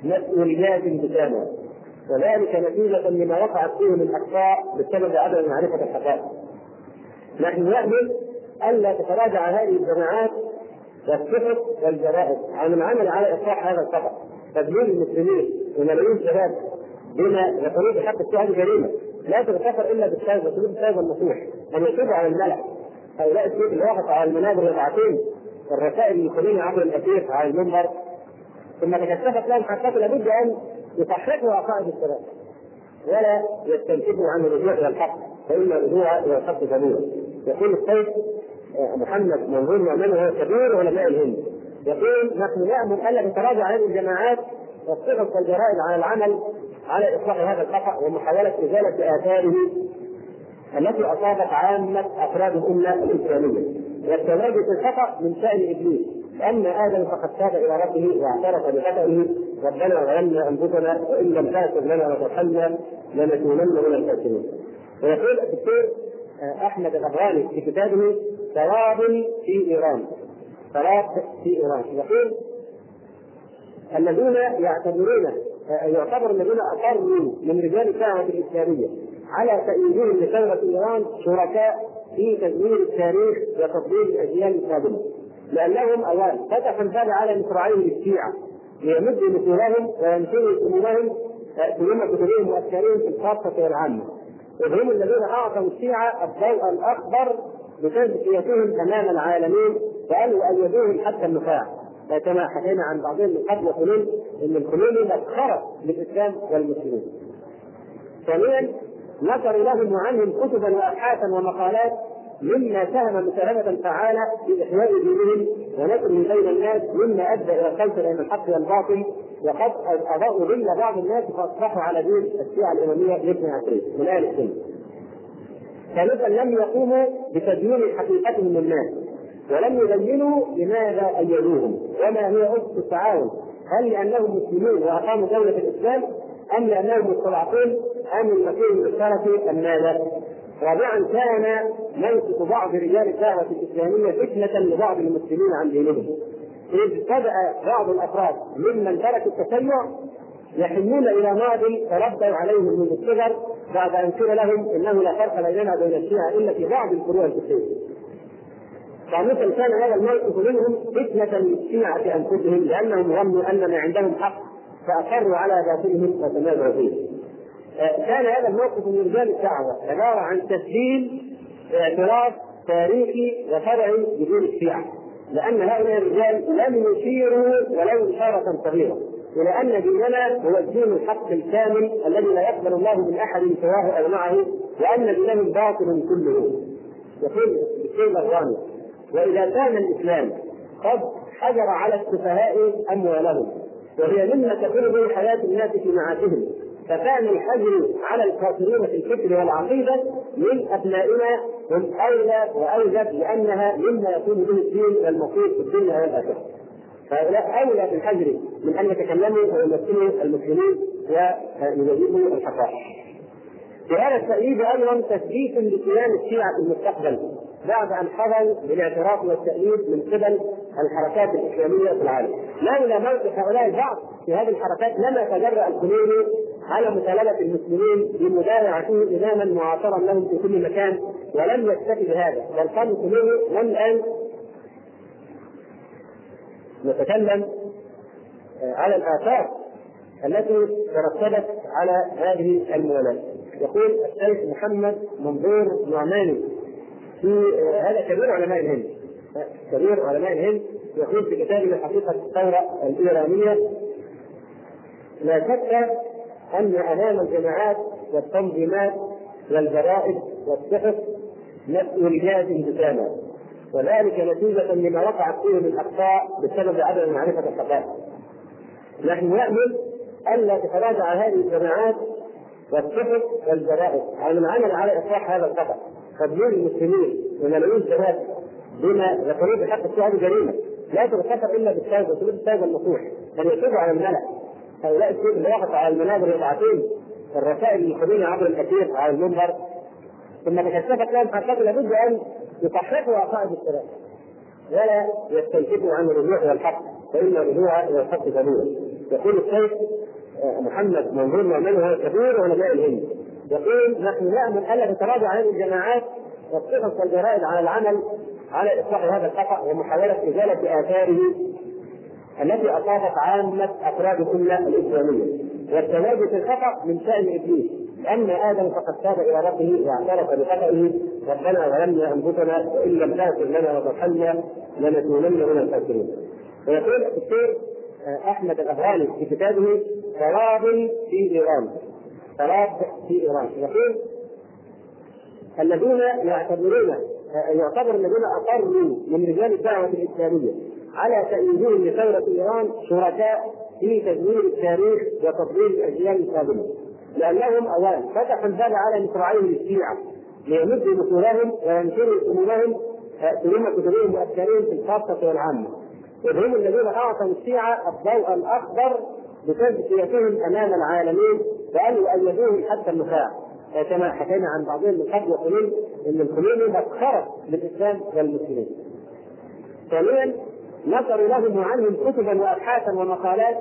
A: مسؤوليات بكامل وذلك نتيجة لما وقعت فيه من أخطاء بسبب عدم معرفة الحقائق. نحن نأمل ألا تتراجع هذه الجماعات والصحف والجرائد عن العمل على إصلاح هذا الخطأ. تدليل المسلمين وملايين الشباب بما يقولون بحق الشهادة جريمة لا تغتفر إلا بالتوبة وسلوك التوبة النصوح أن يتوبوا على الملأ هؤلاء الشيوخ اللي وقفوا على المنابر يبعثون الرسائل للمسلمين عبر الاثير على المنبر ثم تكشفت لهم حقائق لابد أن يصححوا عقائد الشباب ولا يستنتجوا عن الرجوع إلى الحق فإن الرجوع إلى الحق سبيلا يقول السيد محمد منظور مؤمن وهو كبير علماء الهند. يقول نحن نامل الا تتراجع هذه الجماعات والصحف والجرائد على العمل على إصلاح هذا الخطأ ومحاولة إزالة آثاره التي أصابت عامة أفراد الأمة الإسلامية. والتواجد الخطأ من شأن إبليس. اما آدم فقد تاب إلى ربه واعترف بخطئه. ربنا ظلمنا أنفسنا وإن لم تغفر لنا وترحمنا لنكونن من الخاسرين. ويقول الدكتور أحمد الافغاني في كتابه ثواب في إيران. ثواب في إيران. يقول الذين يعتبرون يعتبر الذين أقروا من رجال الدعوه الإسلامية على تأييدهم لثورة إيران شركاء في تدمير التاريخ وتضليل الأجيال القادمة لأنهم أولا فتحوا الباب على مصراعيهم الشيعة ليمدوا نفوذهم وينشروا سمومهم سموم كتبهم وأفكارهم في الخاصة والعامة وهم الذين أعطوا الشيعة الضوء الأخضر بتزكيتهم أمام العالمين وأن يؤيدوهم حتى النخاع كما حكينا عن بعضهم من قبل يقولون إن الخميني مسخره للإسلام والمسلمين. ثانيا نشروا لهم وعنهم كتبا وابحاثا ومقالات مما ساهم مساهمة فعالة في إحياء دينهم ونشره بين الناس مما أدى إلى الخلط بين الحق والباطل وقد أضاءوا ظل بعض الناس فأصبحوا على دين الشيعة الإمامية الاثنى عشرين من أهل السنة. ثالثا لم يقوموا بتدوين حقيقتهم للناس ولم يبينوا لماذا أيدوهم وما هي أسس التعاون هل لأنهم مسلمون وأقاموا دولة الإسلام أم لأنهم مستضعفون أم المسيح المشترك أم ماذا؟ رابعا كان موقف بعض رجال الدعوة الإسلامية فتنة لبعض المسلمين عن دينهم إذ بدأ بعض الأفراد ممن تركوا التشيع يحنون إلى ماضي تربوا عليه منذ الصغر بعد أن قيل لهم إنه لا فرق بيننا وبين الشيعة إلا في بعض الفروع الفقهية. خامسا كان هذا الموقف منهم فتنة للشيعة أنفسهم لأنهم ظنوا أن ما عندهم حق فأصروا على باطلهم وتنازعوا فيه. كان هذا الموقف من رجال الدعوة عبارة عن تسليم اعتراف تاريخي وشرعي بدون الشيعة لأن هؤلاء الرجال لم يشيروا ولو إشارة صغيرة إلى أن ديننا هو الدين الحق الكامل الذي لا يقبل الله من أحد سواه أو معه وأن دينهم باطل كله. يقول الشيخ الرامي وإذا كان الإسلام قد حجر على السفهاء أموالهم وهي مما تكون به حياة الناس في معاشهم فكان الحجر على الكافرين في الفكر والعقيدة من أبنائنا هم أولى وأوجب لأنها مما يكون به الدين والمقيم في الدنيا والآخرة. فهؤلاء أولى بالحجر من أن يتكلموا ويمثلوا المسلمين ويجيبوا الحقائق. في هذا التأييد أيضا تثبيت لكيان الشيعة في المستقبل بعد أن حظوا بالاعتراف والتأييد من قبل الحركات الإسلامية في العالم. لولا موقف هؤلاء البعض في هذه الحركات لما تجرأ الخميني على مطالبه المسلمين بمبايعته إماما معاصرا لهم في كل مكان ولم يكتفي بهذا. بل الخميني لم الان نتكلم على الآثار التي ترتبت على هذه الموالاة. يقول الشيخ محمد منظور نعماني في هذا كبير علماء الهند. كبير علماء الهند يقول في كتابه حقيقه الثورة الإيرانية لا شك أن امام الجماعات والتنظيمات والجرائد والصحف مسؤوليات بكامل وذلك نتيجة لما وقعت فيه من أخطاء بسبب عدم معرفة الحقائق. نحن نأمل ألا تتراجع هذه الجماعات والصحف والجرائد. على العمل على إصلاح هذا الخطأ. تدمير المسلمين وملايين الشباب بما ذكروه بحق الشهاده جريمة. لا تغتفر إلا بالتوبه وسلوك التوبه النصوح ان يتوبوا على الملأ. هؤلاء الشيوخ اللي وقفوا على المنابر يبعثون الرسائل للمسلمين عبر الاثير على المنبر. ثم تكشفت لهم حقائق لابد أن يصححوا عقائد الشباب ولا يستنكفوا عن الرجوع إلى الحق فإن الرجوع إلى الحق سبيل يقول الشيخ محمد منظور نعمان وهو كبير علماء الهند. يقول نحن نامل الا تتراجع هذه الجماعات والصحف والجرائد على العمل على إصلاح هذا الخطأ ومحاولة إزالة آثاره التي اصابت عامه افراد الامه الإسلامية. والتواجد في الخطأ من شأن إبليس. لأن آدم فقد تاب إلى ربه واعترف بخطئه. ربنا ظلمنا أنفسنا وإن لم تغفر لنا وترحمنا لنكونن من الخاسرين. ويقول الدكتور أحمد الاغاني في كتابه تراب في إيران. تراب في إيران. يقول الذين يعتبرون يعتبر الذين أقروا من رجال الدعوة الإسلامية على تأييدهم لثورة إيران شركاء في تدوير التاريخ وتطوير الأجيال القادمة. لأنهم أولا فتحوا الباب على مصراعيهم الشيعة ليمدوا نفورهم وينشروا سمومهم سموم كتبهم وأفكارهم في الخاصة والعامة. وهم الذين أعطوا الشيعة الضوء الأخضر بتزكيتهم أمام العالمين وأن يؤيدوهم حتى النخاع. كما حكينا عن بعضهم من قبل يقولون إن الخميني مسخره للإسلام والمسلمين. ثانيا نشروا لهم وعنهم كتبا وابحاثا ومقالات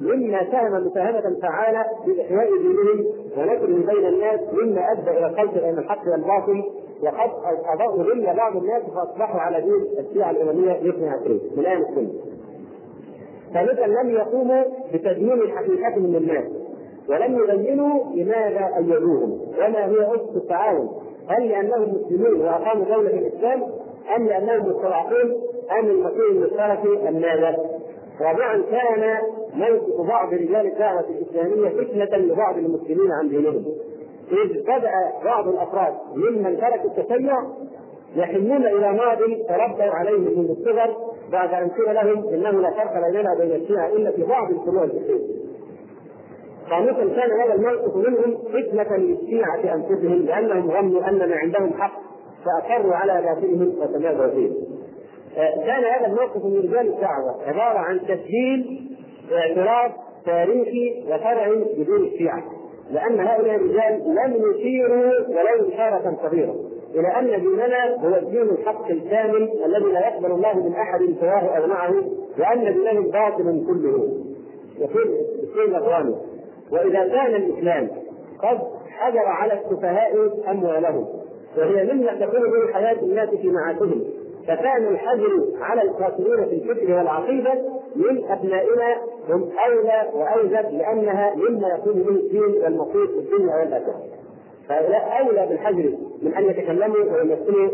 A: مما ساهم مساهمة فعالة في إحياء دينهم ونشره بين الناس مما أدى إلى الخلط بين الحق والباطل. وقد أضاءوا ظل بعض الناس فأصبحوا على دين الشيعة الإمامية الاثني عشرين من أهل السنة. ثالثا لم يقوموا بتدمير حقيقتهم للناس ولم يبينوا لماذا أيدوهم وما هي أسس التعاون. هل لأنهم مسلمون وأقاموا دولة الإسلام أم لأنهم مستضعفون؟ أم المسيح المشترك أم؟ رابعا كان موقف بعض رجال الدعوة الإسلامية فتنة لبعض المسلمين عن دينهم إذ بدأ بعض الأفراد ممن تركوا التشيع يحنون إلى ماض تربوا عليه منذ الصغر بعد أن قيل لهم إنه لا فرق بيننا وبين الشيعة إلا في بعض الفروع الفقهية خامسا كان هذا الموقف منهم فتنة للشيعة أنفسهم لأنهم ظنوا أن ما عندهم حق فأقروا على باطلهم وتمادوا فيه. كان هذا الموقف من رجال الدعوة عبارة عن تسجيل اعتراف تاريخي وفرعي بدون الشيعة. لأن هؤلاء الرجال لم يشيروا ولو إشارة صغيرة. إلى أن ديننا هو الدين الحق الكامل الذي لا يقبل الله من أحد سواه أو معه وأن دينهم باطل كله. يقول الشيخ الأغواني وإذا كان الإسلام قد حجر على السفهاء أموالهم وهي مما تكون به حياة الناس في معاشهم. فكان الحجر على القاتلين في الفكر والعقيدة من أبنائنا هم أولى وأوجب لأنها مما يكون به الدين والمقيت في الدنيا والآخرة. فهؤلاء أولى بالحجر من أن يتكلموا ويمثلوا